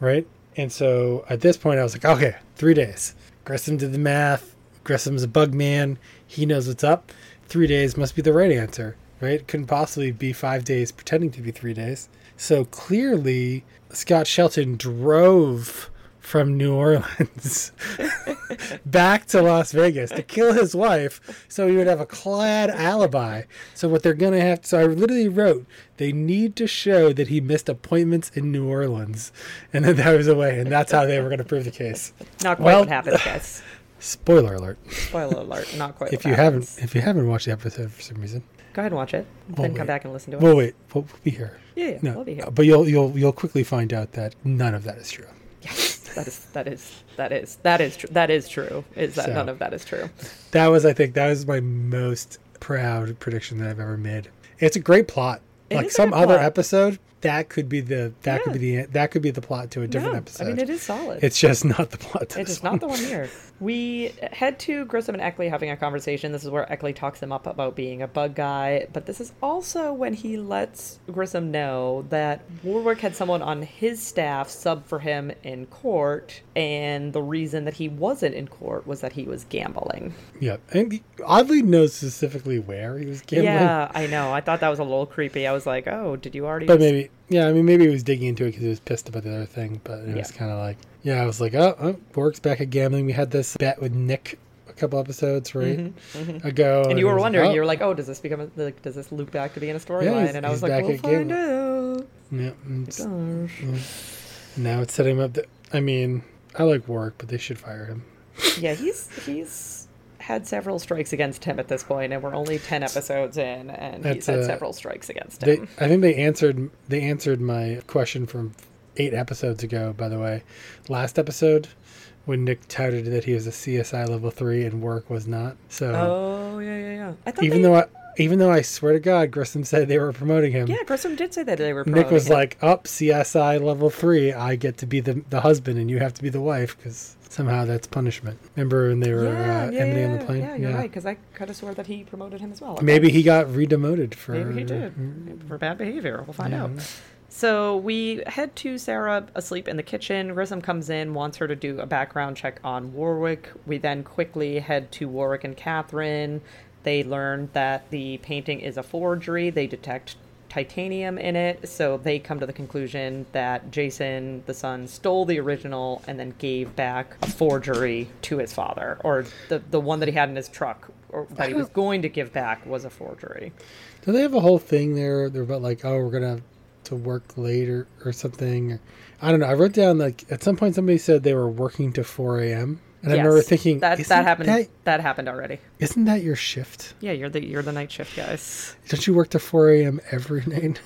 right? And so at this point, I was like, okay, three days. Grissom did the math. Grissom's a bug man. He knows what's up. Three days must be the right answer, right? It couldn't possibly be five days pretending to be three days. So clearly, Scott Shelton drove from New Orleans back to Las Vegas to kill his wife so he would have a clad alibi. So what they're going to have so I literally wrote they need to show that he missed appointments in New Orleans and then that was away and that's how they were going to prove the case. Not quite Well- what happens, guys. Spoiler alert. Spoiler alert, not quite. If you haven't, if you haven't watched the episode for some reason, go ahead and watch it. Well, then wait. come back and listen to it. well, wait, we'll, we'll be here. yeah, yeah, No, we'll be here. but you'll you'll you'll quickly find out that none of that is true. Yes, that is that is that is that is true. That is true. Is that So- none of that is true? That was, I think, that was my most proud prediction that I've ever made. It's a great plot. It like some other plot. episode, that could be the that could be the that could be the plot to a different episode. I mean, it is solid. It's just not the plot. To It this is not the one here. We head to Grissom and Ecklie having a conversation. This is where Ecklie talks him up about being a bug guy, but this is also when he lets Grissom know that Warrick had someone on his staff sub for him in court, and the reason that he wasn't in court was that he was gambling. Yeah, and he oddly knows specifically where he was gambling. Yeah, I know. I thought that was a little creepy. I was like, oh, did you already? But just- maybe, yeah, I mean, maybe he was digging into it because he was pissed about the other thing. But it was kind of like, yeah, I was like, oh, oh, Bork's back at gambling. We had this bet with Nick a couple episodes right ago, Mm-hmm, And you were was like, wondering, oh, you were like, oh, does this become a, like, does this loop back to being a storyline? and I was like, we'll find gambling. out. yeah, it's- now it's setting up. To, I mean, I like Warrick, but they should fire him. Yeah, he's he's had several strikes against him at this point, and we're only ten episodes in, and he's had uh, several strikes against They, him. I think they answered they answered my question from eight episodes ago. By the way, last episode when Nick touted that he was a CSI level three and Warrick was not. So oh yeah, yeah, yeah. I thought even they- though I, even though I swear to God, Grissom said they were promoting him. yeah, Grissom did say that they were. Nick was him. like, "Up CSI level three, I get to be the the husband, and you have to be the wife because somehow that's punishment." Remember when they were yeah, uh, yeah, yeah, on the plane? yeah, you're right. Because I could have swore that he promoted him as well. Maybe he got redemoted for. Maybe he did for bad behavior. We'll find Yeah. out. So we head to Sara asleep in the kitchen. Grissom comes in, wants her to do a background check on Warrick. We then quickly head to Warrick and Catherine. They learn that the painting is a forgery. They detect titanium in it, so they come to the conclusion that Jason, the son, stole the original and then gave back a forgery to his father, or the the one that he had in his truck, or that he was going to give back was a forgery. Do they have a whole thing there? They're about like, oh, we're gonna have to work later or something. I don't know. I wrote down like at some point somebody said they were working to 4 a.m. And I remember Yes, thinking that that happened. That, that happened already. isn't that your shift? Yeah, you're the you're the night shift guys. Don't you work to 4 a.m. every night?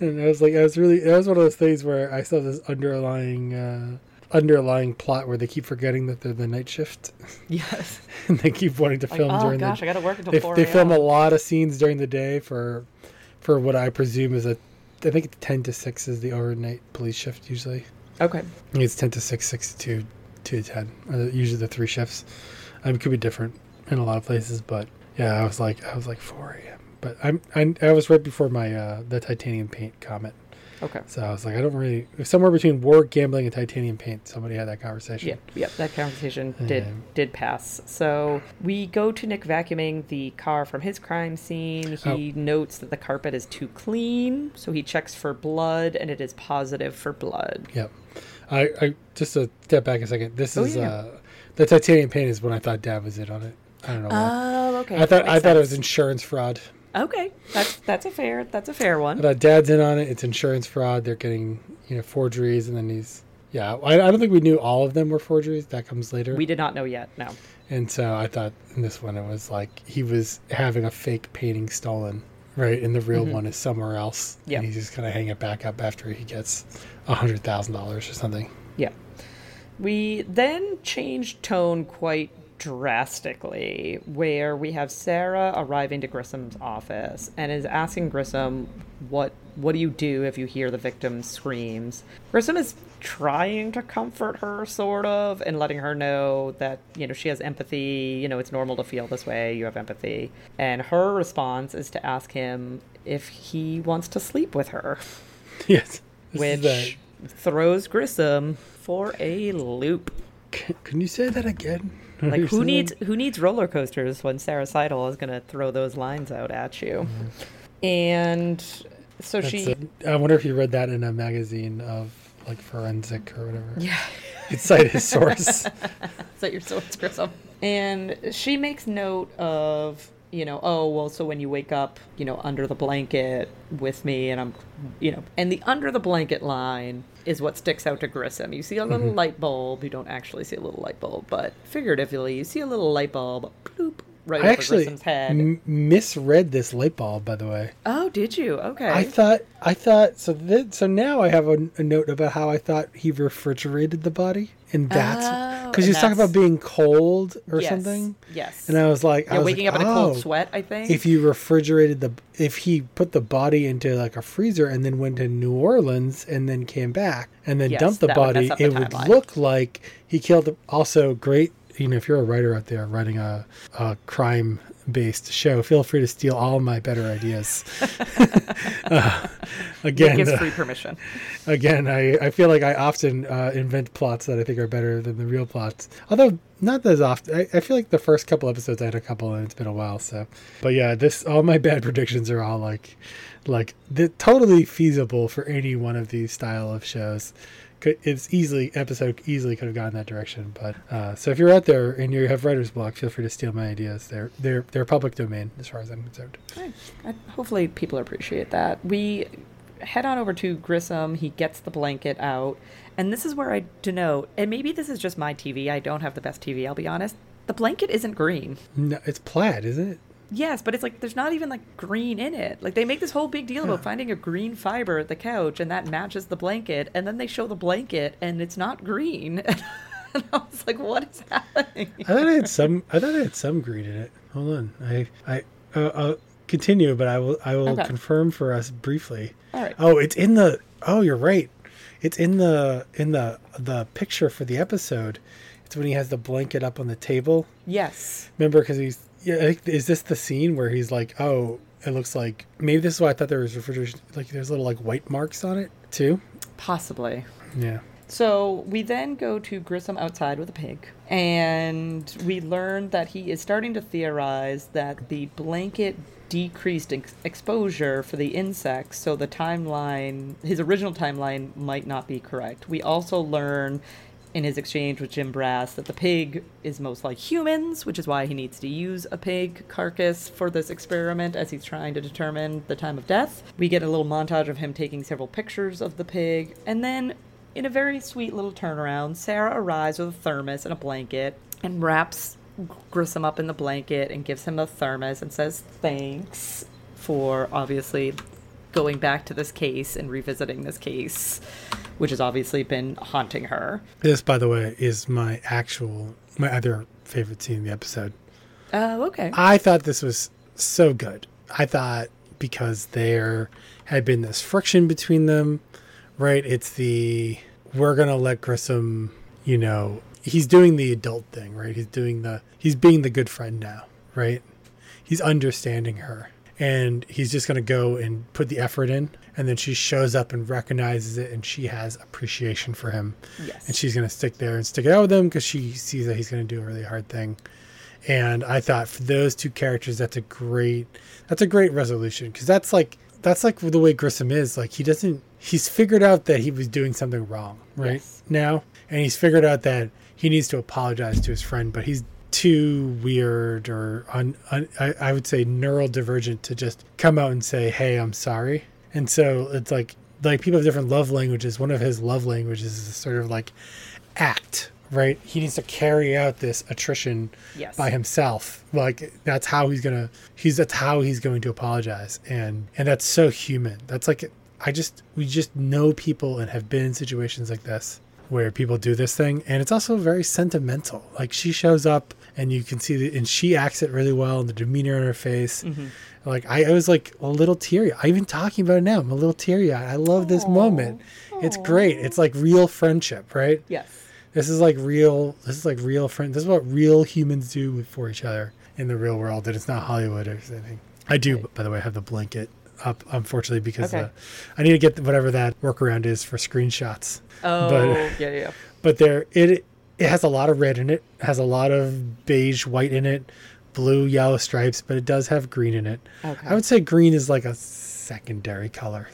and I was like, I was really, that was one of those things where I saw this underlying, uh, underlying plot where they keep forgetting that they're the night shift Yes. and they keep wanting to Like, film oh during gosh, the I got to work until they, four they film a lot of scenes during the day for for what I presume is a I think it's 10 to 6 is the overnight police shift usually. Okay. It's 10 to 6, 6 to 2 to 10. Are usually the three shifts. Um, it could be different in a lot of places, but yeah, I was like I was like 4 a.m. But I'm I, I was right before my uh the titanium paint comment. Okay. So I was like I don't really somewhere between war gambling and titanium paint somebody had that conversation. Yeah, yeah, that conversation did Um, did pass. So we go to Nick vacuuming the car from his crime scene. He notes that the carpet is too clean, so he checks for blood, and it is positive for blood. Yep. I, I just to step back a second. This Oh, is yeah. uh the titanium paint is when I thought Dad was in on it. I don't know. why. Oh, okay. I thought I thought it was insurance fraud. Okay, that's that's a fair that's a fair one. thought Dad's in on it. It's insurance fraud. They're getting you know forgeries, and then he's yeah. I, I don't think we knew all of them were forgeries. That comes later. We did not know yet. No. and so I thought in this one it was like he was having a fake painting stolen, right? And the real mm-hmm. one is somewhere else. Yeah. And he's just gonna hang it back up after he gets a hundred thousand dollars or something. Yeah. We then change tone quite drastically, where we have Sara arriving to Grissom's office and is asking Grissom, "What what do you do if you hear the victim's screams?" Grissom is trying to comfort her, sort of, and letting her know that you know she has empathy. You know, it's normal to feel this way. You have empathy, and her response is to ask him if he wants to sleep with her yes. This is the- which throws Grissom for a loop. Can, can you say that again? Like who needs who needs roller coasters when Sara Sidle is gonna throw those lines out at you? Mm-hmm. And so That's she a- I wonder if you read that in a magazine of like forensic or whatever. Yeah. You'd cite his source. That your source, Grissom? And she makes note of you know, oh, well, so when you wake up, you know, under the blanket with me and I'm, you know, and the under the blanket line is what sticks out to Grissom. You see a little mm-hmm. light bulb. You don't actually see a little light bulb, but figuratively, you see a little light bulb, bloop, right I actually m- misread this light bulb, by the way. oh, did you? Okay. I thought, I thought, so th- so now I have a, a note about how I thought he refrigerated the body, and that's Oh, because he and was talking about being cold or Yes, something. Yes. And I was like, I yeah, was waking like, up in a cold "Oh, sweat, I think. If you refrigerated the, if he put the body into like a freezer and then went to New Orleans and then came back and then Yes, dumped the that would body, the it would look like he killed. Also, great. You know, if you're a writer out there writing a, a crime based show, feel free to steal all my better ideas. uh, again, gives uh, free permission. again, I, I feel like I often uh, invent plots that I think are better than the real plots. Although not as often. I, I feel like the first couple episodes I had a couple, and it's been a while. So, but yeah, this all my bad predictions are all like, like totally feasible for any one of these style of shows. Could, it's easily episode easily could have gone that direction. But uh, so if you're out there and you have writer's block, feel free to steal my ideas. They're they're they're public domain as far as I'm concerned. Right. I, hopefully, people appreciate that. We head on over to Grissom. He gets the blanket out. And this is where I denote, and maybe this is just my TV. I don't have the best TV, I'll be honest. The blanket isn't green. No, it's plaid, isn't it? Yes, but it's like there's not even like green in it. Like they make this whole big deal about finding a green fiber at the couch and that matches the blanket, and then they show the blanket and it's not green. and I was like, what is happening? I thought I had some. I thought I had some green in it. Hold on. I I uh, I'll continue, but I will I will Okay. confirm for us briefly. All right. Oh, it's in the. Oh, you're right. It's in the in the the picture for the episode. It's when he has the blanket up on the table. Yes. Remember, because he's yeah. Is this the scene where he's like, oh, it looks like maybe this is why I thought there was refrigeration. Like there's little like white marks on it too. Possibly. Yeah. So we then go to Grissom outside with a pig, and we learn that he is starting to theorize that the blanket decreased ex- exposure for the insects, so the timeline, his original timeline, might not be correct. We also learn in his exchange with Jim Brass that the pig is most like humans, which is why he needs to use a pig carcass for this experiment as he's trying to determine the time of death. We get a little montage of him taking several pictures of the pig, and then in a very sweet little turnaround, Sara arrives with a thermos and a blanket and wraps Grissom up in the blanket and gives him a thermos and says thanks for obviously going back to this case and revisiting this case, which has obviously been haunting her. This, by the way, is my actual my other favorite scene in the episode. Oh, okay. I thought this was so good. I thought because there had been this friction between them, right? It's the we're gonna let Grissom, you know, he's doing the adult thing, right? He's doing the he's being the good friend now, right? He's understanding her. And he's just gonna go and put the effort in and then she shows up and recognizes it and she has appreciation for him. Yes. And she's gonna stick there and stick it out with him because she sees that he's gonna do a really hard thing and I thought for those two characters, that's a great that's a great resolution because that's like that's like the way Grissom is. Like he doesn't he's figured out that he was doing something wrong right Yes. now, and he's figured out that he needs to apologize to his friend, but he's too weird or I, I would say neurodivergent to just come out and say, "Hey, I'm sorry." And so it's like like people have different love languages. One of his love languages is sort of like act, right? He needs to carry out this attrition Yes. by himself. Like that's how he's gonna he's that's how he's going to apologize. And and that's so human. That's like I just we just know people and have been in situations like this where people do this thing and it's also very sentimental. Like she shows up and you can see that and she acts it really well and the demeanor on her face. Like I, I was like a little teary. I even talking about it now. I'm a little teary. I love this moment. It's great. It's like real friendship, right? yes. This is like real. This is like real friend. This is what real humans do for each other in the real world. And it's not Hollywood or anything. I do, by the way, have the blanket up, unfortunately, because Okay. uh, I need to get whatever that workaround is for screenshots. Oh, But- yeah, yeah. But there, it it has a lot of red in it. it Has a lot of beige, white in it, blue, yellow stripes, but it does have green in it. Okay. I would say green is like a secondary color,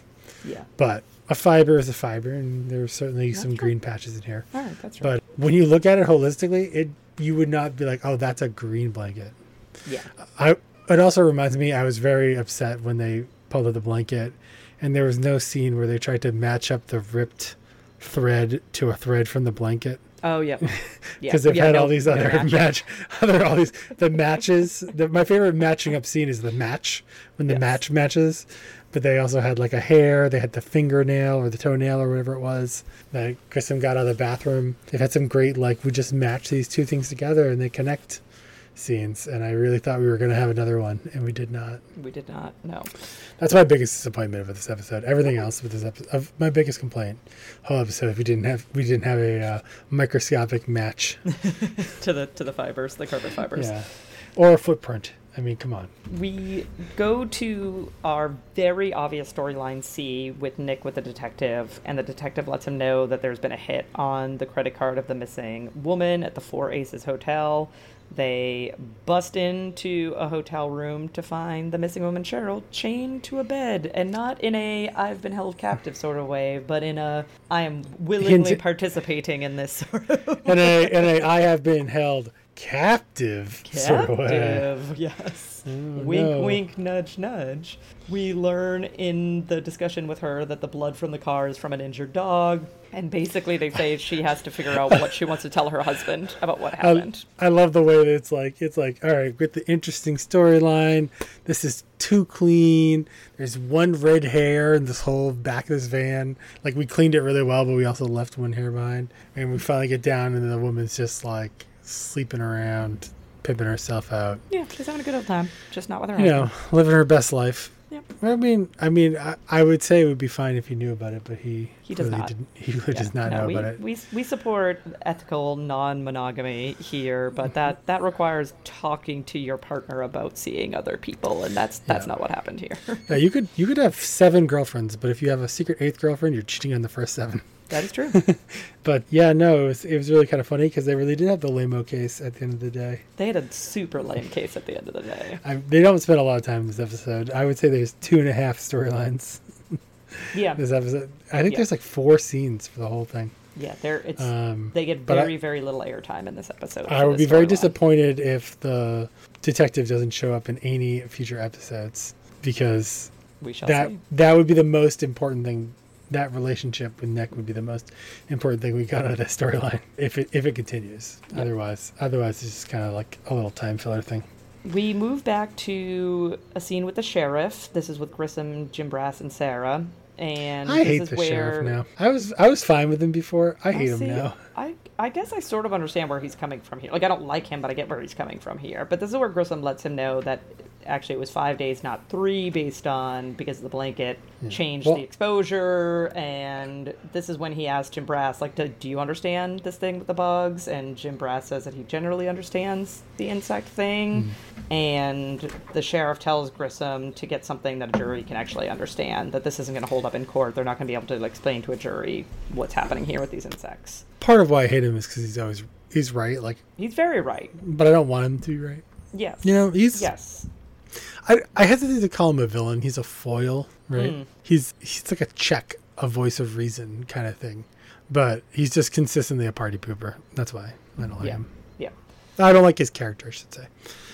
Yeah. but a fiber is a fiber, and there's certainly some true. green patches in here. All right, that's right. But when you look at it holistically, it you would not be like, oh, that's a green blanket. yeah. I it also reminds me I was very upset when they pulled out the blanket and there was no scene where they tried to match up the ripped thread to a thread from the blanket Oh yeah, yeah. because they've Yeah, had no- all these no other match. match, other all these the matches. The, my favorite matching up scene is the match when the Yes. match matches. But they also had like a hair. They had the fingernail or the toenail or whatever it was that Grissom got out of the bathroom. They've had some great like we just match these two things together and they connect scenes. And I really thought we were going to have another one, and we did not. We did not. No. That's my biggest disappointment with this episode. Everything else with this episode, of my biggest complaint, whole episode. If we didn't have, we didn't have a uh, microscopic match. To the to the fibers, the carpet fibers. Yeah. Or a footprint. I mean, come on. We go to our very obvious storyline C with Nick with the detective, and the detective lets him know that there's been a hit on the credit card of the missing woman at the Four Aces Hotel. They bust into a hotel room to find the missing woman, Cheryl, chained to a bed, and not in a I've been held captive sort of way, but in a I am willingly participating in this sort of And a, and a, I have been held captive, sort of way. Captive, yes. Oh, wink, no. wink, nudge, nudge. We learn in the discussion with her that the blood from the car is from an injured dog, and basically they say she has to figure out what she wants to tell her husband about what I, happened. I love the way that it's like it's like all right with the interesting storyline. This is too clean. There's one red hair in this whole back of this van. Like we cleaned it really well, but we also left one hair behind. And we finally get down, and the woman's just like sleeping around, pimping herself out. yeah, she's having a good old time, just not with her You know, living her best life. Yep. I mean, I mean, I, I would say it would be fine if he knew about it, but he He does not. Didn't, he really Yeah, does not no, know we, about it. We, we support ethical non-monogamy here, but that, that requires talking to your partner about seeing other people, and that's that's Yeah. not what happened here. Yeah, you could you could have seven girlfriends, but if you have a secret eighth girlfriend, you're cheating on the first seven. That is true. But yeah, no, it was, it was really kind of funny because they really did have the lamo case at the end of the day. They had a super lame case at the end of the day. I, they don't spend a lot of time in this episode. I would say there's two and a half storylines Yeah, this episode. I think Yeah. there's like four scenes for the whole thing. yeah. They're it's Um, they get but I- very very little airtime in this episode. I would be very storyline. disappointed if the detective doesn't show up in any future episodes because We shall that see. that would be the most important thing. That relationship with Nick would be the most important thing we got out of this storyline if it if it continues. Otherwise, otherwise it's just kind of like a little time filler thing. We move back to a scene with the sheriff. This is with Grissom, Jim Brass, and Sara. And I hate the where sheriff now. I was I was fine with him before. I hate him see, now. I I guess I sort of understand where he's coming from here. Like I don't like him, but I get where he's coming from here. But this is where Grissom lets him know that actually it was five days, not three, based on because the blanket changed Well- the exposure. And this is when he asked Jim Brass, like, do, do you understand this thing with the bugs? And Jim Brass says that he generally understands the insect thing. Mm-hmm. And the sheriff tells Grissom to get something that a jury can actually understand. That this isn't going to hold up in court. They're not going to be able to like, explain to a jury what's happening here with these insects. Part of why I hate him is because he's always he's right. Like, He's very right. but I don't want him to be right. Yes. You know, he's Yes. I, I hesitate to call him a villain. He's a foil, right? Mm. He's he's like a check, a voice of reason kind of thing. But he's just consistently a party pooper. That's why I don't like Yeah. him. Yeah. I don't like his character, I should say.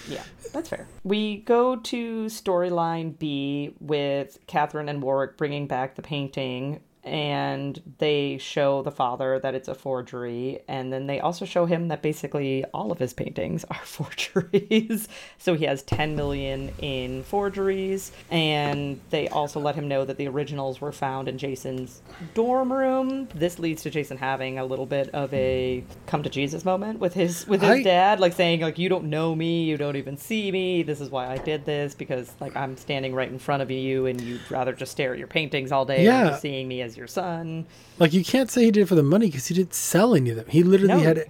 Yeah. That's fair. We go to storyline B with Catherine and Warrick bringing back the painting. And they show the father that it's a forgery, and then they also show him that basically all of his paintings are forgeries. so he has 10 million in forgeries, and they also let him know that the originals were found in Jason's dorm room. This leads to Jason having a little bit of a come to Jesus moment with his with his I- dad, like saying like you don't know me, you don't even see me. This is why I did this because like I'm standing right in front of you, and you'd rather just stare at your paintings all day Yeah. than seeing me as your son. Like you can't say he did it for the money because he didn't sell any of them. He literally No, had.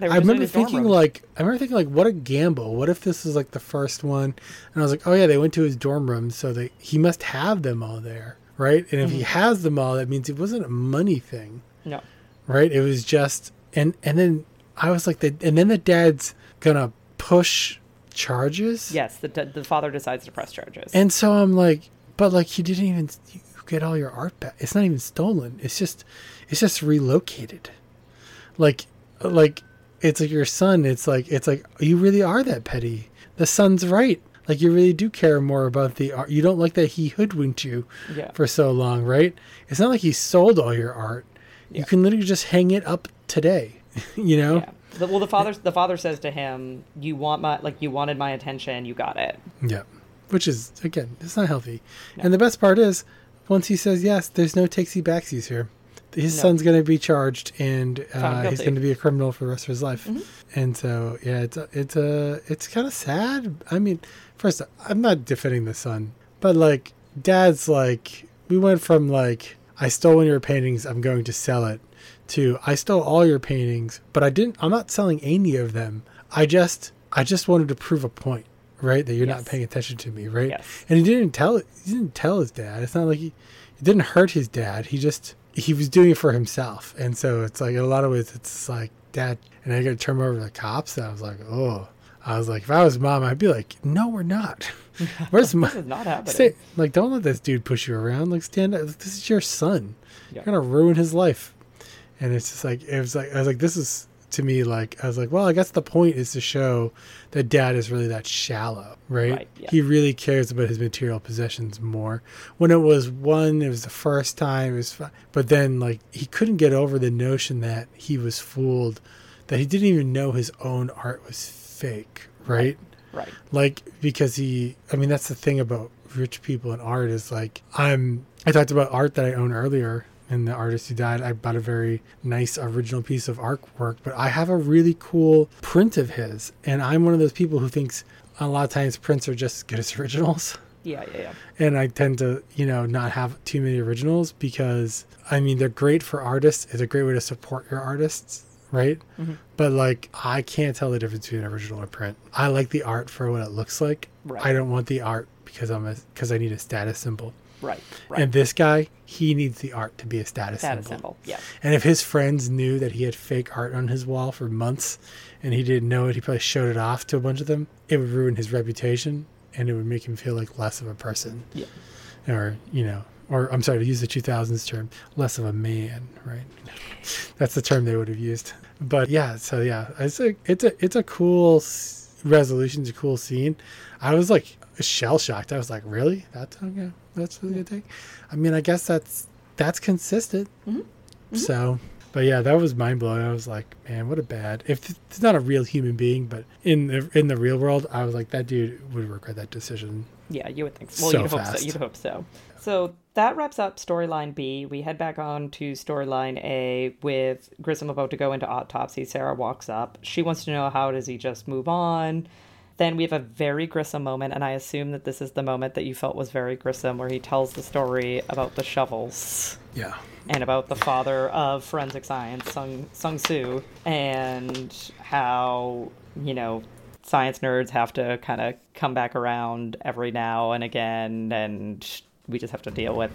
I remember thinking like I remember thinking like what a gamble. What if this was like the first one? And I was like, oh yeah, they went to his dorm room, so they he must have them all there, right? And if Mm-hmm. he has them all, that means it wasn't a money thing, no, right? It was just and and then I was like, the, and then the dad's gonna push charges. yes, the the father decides to press charges. And so I'm like, but like he didn't even get all your art back. It's not even stolen. It's just it's just relocated. Like like it's like your son. It's like it's like you really are that petty. The son's right. Like you really do care more about the art. You don't like that he hoodwinked you Yeah. for so long, right? It's not like he sold all your art. You can literally just hang it up today. you know? Yeah. Well, the father the father says to him, "You want my like you wanted my attention, you got it." Yeah. Which is again, it's not healthy. And the best part is, once he says yes, there's no takesy backsies here. His No. son's going to be charged, and uh, he's. Mm-hmm. going to be a criminal for the rest of his life. And so, yeah, it's it's a it's kind of sad. I mean, first, I'm not defending the son, but like, dad's like, we went from like, I stole one of your paintings, I'm going to sell it, to I stole all your paintings, but I didn't. I'm not selling any of them. I just I just wanted to prove a point, right? That you're not paying attention to me, right? Yes. And he didn't tell he didn't tell his dad. It's not like he it didn't hurt his dad. He just he was doing it for himself. And so it's like in a lot of ways it's like dad and I got to turn over to the cops and I was like, "Oh." I was like, if I was mom, I'd be like, "No, we're not. Where's my not happening. Stay, like, don't let this dude push you around. Like, stand up. This is your son. Yeah. You're gonna ruin his life. And it's just like it was like I was like, this is to me like I was like, well, I guess the point is to show that dad is really that shallow, right? Right, yeah. He really cares about his material possessions more. When it was one, it was the first time, it was, fi- but then like he couldn't get over the notion that he was fooled, that he didn't even know his own art was fake, right? Right. like because he i mean that's the thing about rich people and art is like i'm i talked about art that i own earlier and the artist who died i bought a very nice original piece of artwork but i have a really cool print of his and i'm one of those people who thinks a lot of times prints are just as good as originals Yeah, yeah, yeah. and I tend to, you know, not have too many originals because I mean they're great for artists. It's a great way to support your artists, right? Mm-hmm. But like I can't tell the difference between an original and print. I like the art for what it looks like. Right. I don't want the art because I'm a because I need a status symbol. Right. Right. And this guy, he needs the art to be a status, Status symbol. symbol. Yeah. And if his friends knew that he had fake art on his wall for months and he didn't know it, he probably showed it off to a bunch of them, it would ruin his reputation and it would make him feel like less of a person. Yeah. Or, you know, or I'm sorry to use the 2000s term, less of a man, right? That's the term they would have used. But yeah, so yeah, it's a it's a it's a cool s- resolution, it's a cool scene. I was like shell shocked. I was like, really? That's okay. That's really good take. I mean, I guess that's that's consistent. Mm-hmm. Mm-hmm. So, but yeah, that was mind blowing. I was like, man, what a bad. If it's not a real human being, but in the in the real world, I was like, that dude would regret that decision. Yeah, you would think so. Well, So you'd hope fast. so. You'd hope so. So that wraps up storyline B. We head back on to storyline A with Grissom about to go into autopsy. Sara walks up. She wants to know how does he just move on. Then we have a very Grissom moment, and I assume that this is the moment that you felt was very Grissom, where he tells the story about the shovels Yeah. and about the father of forensic science, Sung Sung Soo, and how you know science nerds have to kind of come back around every now and again, and we just have to deal with.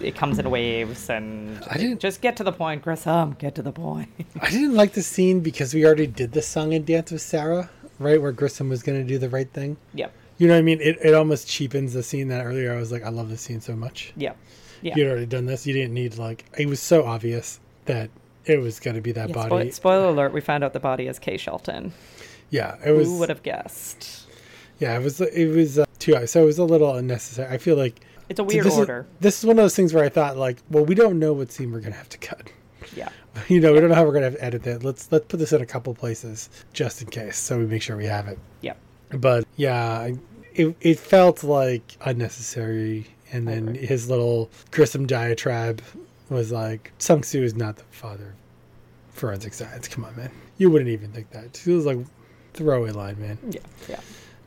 It comes in waves, and I didn't- just get to the point, Grissom. Get to the point. I didn't like the scene because we already did the song and dance with Sara, right? Where Grissom was going to do the right thing. yep, You know what I mean? It, it almost cheapens the scene that earlier I was like, I love this scene so much. yep, yeah. You'd already done this. You didn't need, like, it was so obvious that it was going to be that Yeah, body. spoil- spoiler alert: We found out the body is Kay Shelton. yeah, it was. Who would have guessed? Yeah, it was. It was uh, too. So it was a little unnecessary. I feel like It's a so weird this order. Is, this is one of those things where I thought, like, well, we don't know what scene we're gonna have to cut. Yeah, You know, we don't know how we're gonna have to edit that. Let's let's put this in a couple places just in case, so we make sure we have it. yep. But yeah, it it felt like unnecessary. And then agree. his little Grissom diatribe was like, Sung Soo is not the father of forensic science. Come on, man. You wouldn't even think that. It was like throwaway line, man. Yeah, yeah.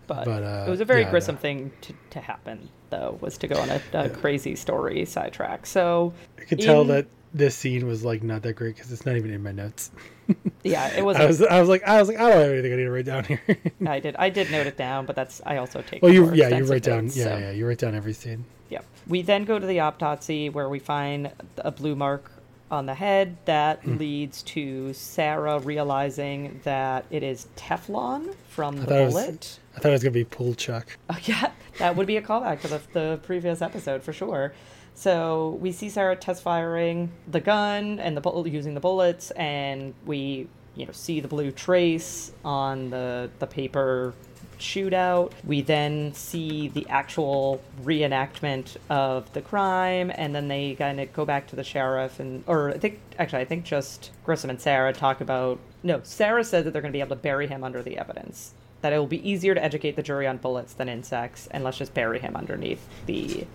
But, But, uh, it was a very yeah, Grissom no. thing to, to happen, though, was to go on a, a crazy story sidetrack. So, I could tell that this scene was like not that great because it's not even in my notes. yeah, it was. I was I was like I was like I don't have anything I need to write down here. I did. I did note it down, but that's. I also take. well, you yeah you write down notes, yeah so, yeah you write down every scene. yeah. We then go to the autopsy where we find a blue mark on the head that Hmm. leads to Sara realizing that it is Teflon from the thought it was- bullet. I thought it was gonna be pool chuck. Oh, yeah, that would be a callback to the, the previous episode for sure. So we see Sara test firing the gun and the bull- using the bullets, and we you know see the blue trace on the the paper shootout. We then see the actual reenactment of the crime, and then they kind of go back to the sheriff and, or I think actually I think just Grissom and Sara talk about. No, Sara said that they're going to be able to bury him under the evidence. That it will be easier to educate the jury on bullets than insects, and let's just bury him underneath the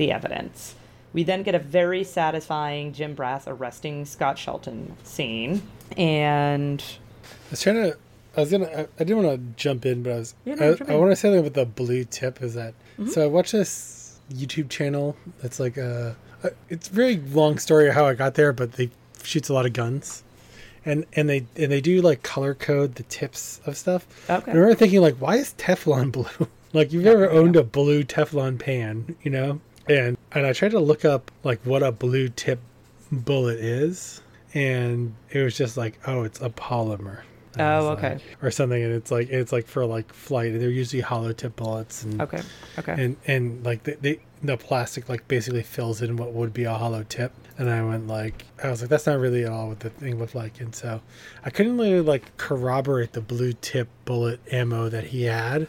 the evidence. We then get a very satisfying Jim Brass arresting Scott Shelton scene, and I was trying to. I was gonna. I, I didn't want to jump in, but I was. Yeah, I, I want to say something about the blue tip. Is that mm-hmm. so? I watched this YouTube channel. That's like a. a- It's a very long story of how I got there, but they shoots a lot of guns, and and they and they do like color code the tips of stuff. Okay. I remember thinking like, why is Teflon blue? like you've ever owned a blue Teflon pan, you know? And and I tried to look up like what a blue tip bullet is, and it was just like, oh, it's a polymer. And Oh, okay. like- or something, and it's like it's like for like flight. And they're usually hollow tip bullets, and okay, okay, and and like they, they the plastic like basically fills in what would be a hollow tip. And I went like, I was like, that's not really at all what the thing looked like. And so I couldn't really like corroborate the blue tip bullet ammo that he had.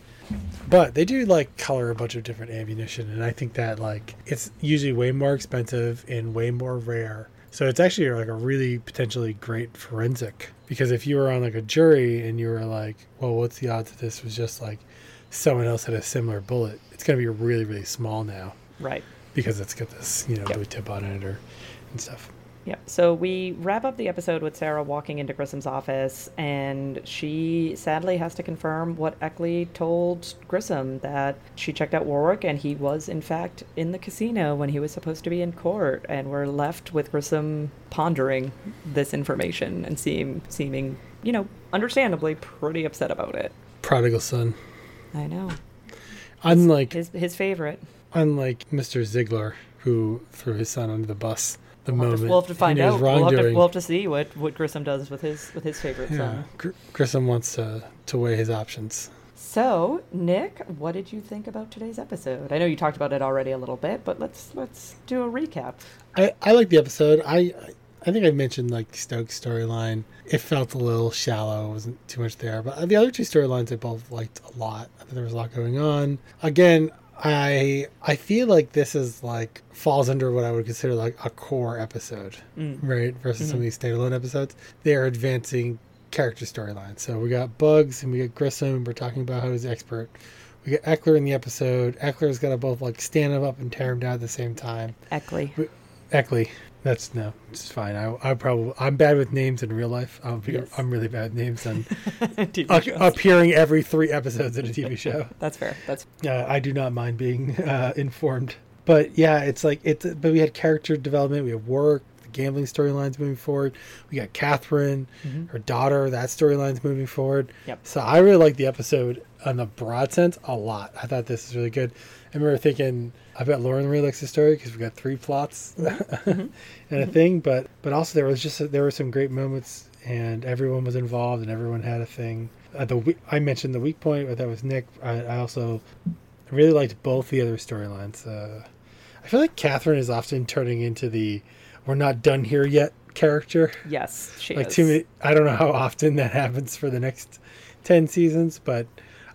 But they do like color a bunch of different ammunition, and I think that like it's usually way more expensive and way more rare. So it's actually like a really potentially great forensic because if you were on like a jury and you were like, well, what's the odds that this was just like someone else had a similar bullet? It's gonna be really really small now right. because it's got this you know Yep. blue tip on it or and stuff. Yeah. So we wrap up the episode with Sara walking into Grissom's office, and she sadly has to confirm what Ecklie told Grissom that she checked out Warrick and he was, in fact, in the casino when he was supposed to be in court. And we're left with Grissom pondering this information and seem, seeming, you know, understandably pretty upset about it. Prodigal son. I know. Unlike His, his favorite. unlike Mr. Ziegler, who threw his son under the bus the We'll have, moment to, we'll have to find out. We'll have to, we'll have to see what, what Grissom does with his with his favorite yeah, son. Gr- Grissom wants to to weigh his options. So, Nick, what did you think about today's episode? I know you talked about it already a little bit, but let's let's do a recap. I I like the episode. I I think I mentioned like Stokes storyline. It felt a little shallow. It wasn't too much there, but the other two storylines I both liked a lot. I thought there was a lot going on. Again, I I feel like this is like falls under what I would consider like a core episode, mm. right? Versus some of mm-hmm. these standalone episodes. They are advancing character storylines. So we got Bugs and we got Grissom. And we're talking about how he's expert. We got Eckler in the episode. Eckler's got to both like stand him up and tear him down at the same time. Ecklie. Ecklie. That's no, it's fine. I I probably I'm bad with names in real life. Be, Yes. I'm really bad with names and a- appearing every three episodes in a TV show. That's fair. That's Uh, I do not mind being uh, informed. But yeah, it's like it's. But we had character development. We have work. The gambling storylines moving forward. We got Catherine, her daughter. That storyline's moving forward. Mm-hmm. Yep. So I really like the episode on the broad sense a lot. I thought this is really good. I remember thinking, I bet Lauren really likes the story because we've got three plots Mm-hmm. and a thing. But but also there was just there were some great moments and everyone was involved and everyone had a thing. Uh, the I mentioned the weak point, but that was Nick. I, I also really liked both the other storylines. Uh, I feel like Catherine is often turning into the "we're not done here yet" character. yes, she Like is. too many. I don't know how often that happens for the next ten seasons, but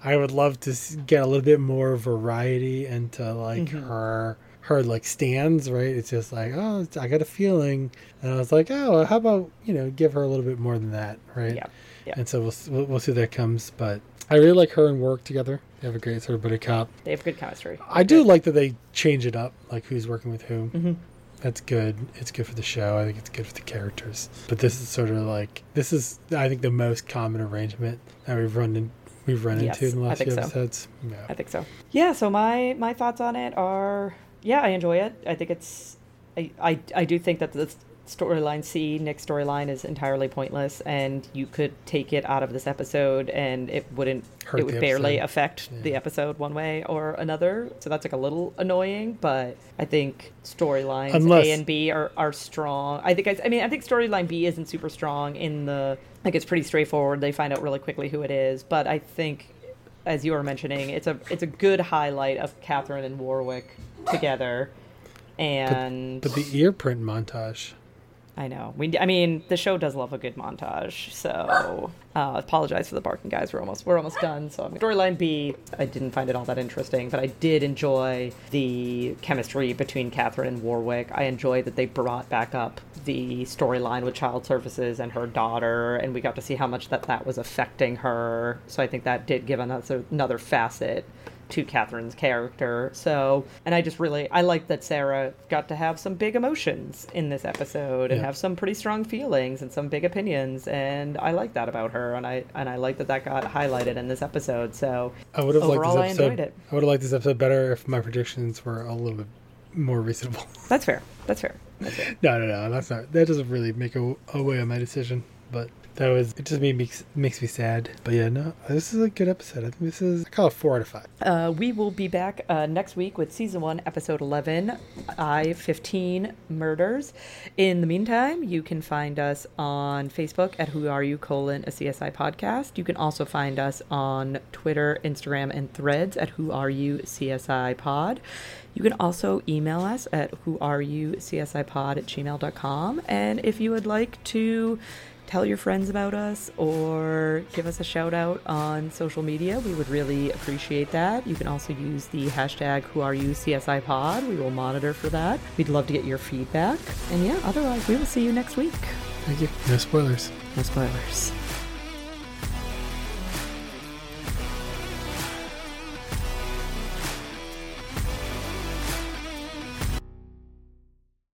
I would love to get a little bit more variety into like Mm-hmm. her her like stands. Right? It's just like oh, I got a feeling, and I was like oh, how about you know give her a little bit more than that, right? Yeah, yeah. And so we'll we'll, we'll see that comes, but. I really like her and work together. They have a great sort of buddy cop. They have good chemistry. I do like that they change it up, like who's working with who. Mm-hmm. That's good. It's good for the show. I think it's good for the characters. But this is sort of like this is I think the most common arrangement that we've run in, we've run Yes, into in the last few so. episodes. I think so. Yeah. So my my thoughts on it are, yeah, I enjoy it. I think it's, I I, I do think that the storyline C Nick's storyline is entirely pointless, and you could take it out of this episode, and it wouldn't. Hurt it would barely affect the episode one way or another. So that's like a little annoying, but I think storylines Unless- A and B are, are strong. I think I, I mean I think storyline B isn't super strong in the like it's pretty straightforward. They find out really quickly who it is, but I think as you were mentioning, it's a it's a good highlight of Catherine and Warrick together, and But the ear print montage. I know. We, I mean, the show does love a good montage. So, uh, apologize for the barking, guys. We're almost, we're almost done. So, storyline B, I didn't find it all that interesting, but I did enjoy the chemistry between Catherine and Warrick. I enjoyed that they brought back up the storyline with child services and her daughter, and we got to see how much that that was affecting her. So, I think that did give another another facet to Catherine's character. So, and I just really I like that Sara got to have some big emotions in this episode and Yeah. have some pretty strong feelings and some big opinions, and I like that about her, and I and I like that that got highlighted in this episode. So, I would have liked overall, I this enjoyed episode. it. I would have liked this episode better if my predictions were a little bit more reasonable. That's fair. That's fair. That's fair. no, no, no. That's not. That doesn't really make a, a way on my decision. But that was. It just made makes makes me sad. But yeah, no. This is a good episode. I think this is. I call it four out of five. Uh, we will be back uh, next week with season one, episode 11, I 15 Murders. In the meantime, you can find us on Facebook at Who Are You colon a CSI podcast. You can also find us on Twitter, Instagram, and threads at Who Are You CSI pod. You can also email us at Who Are You CSI pod at gmail.com. And if you would like to tell your friends about us or give us a shout out on social media. We would really appreciate that. You can also use the hashtag Who Are You CSI Pod. We will monitor for that. We'd love to get your feedback. And yeah, otherwise, we will see you next week. Thank you. No spoilers. No spoilers.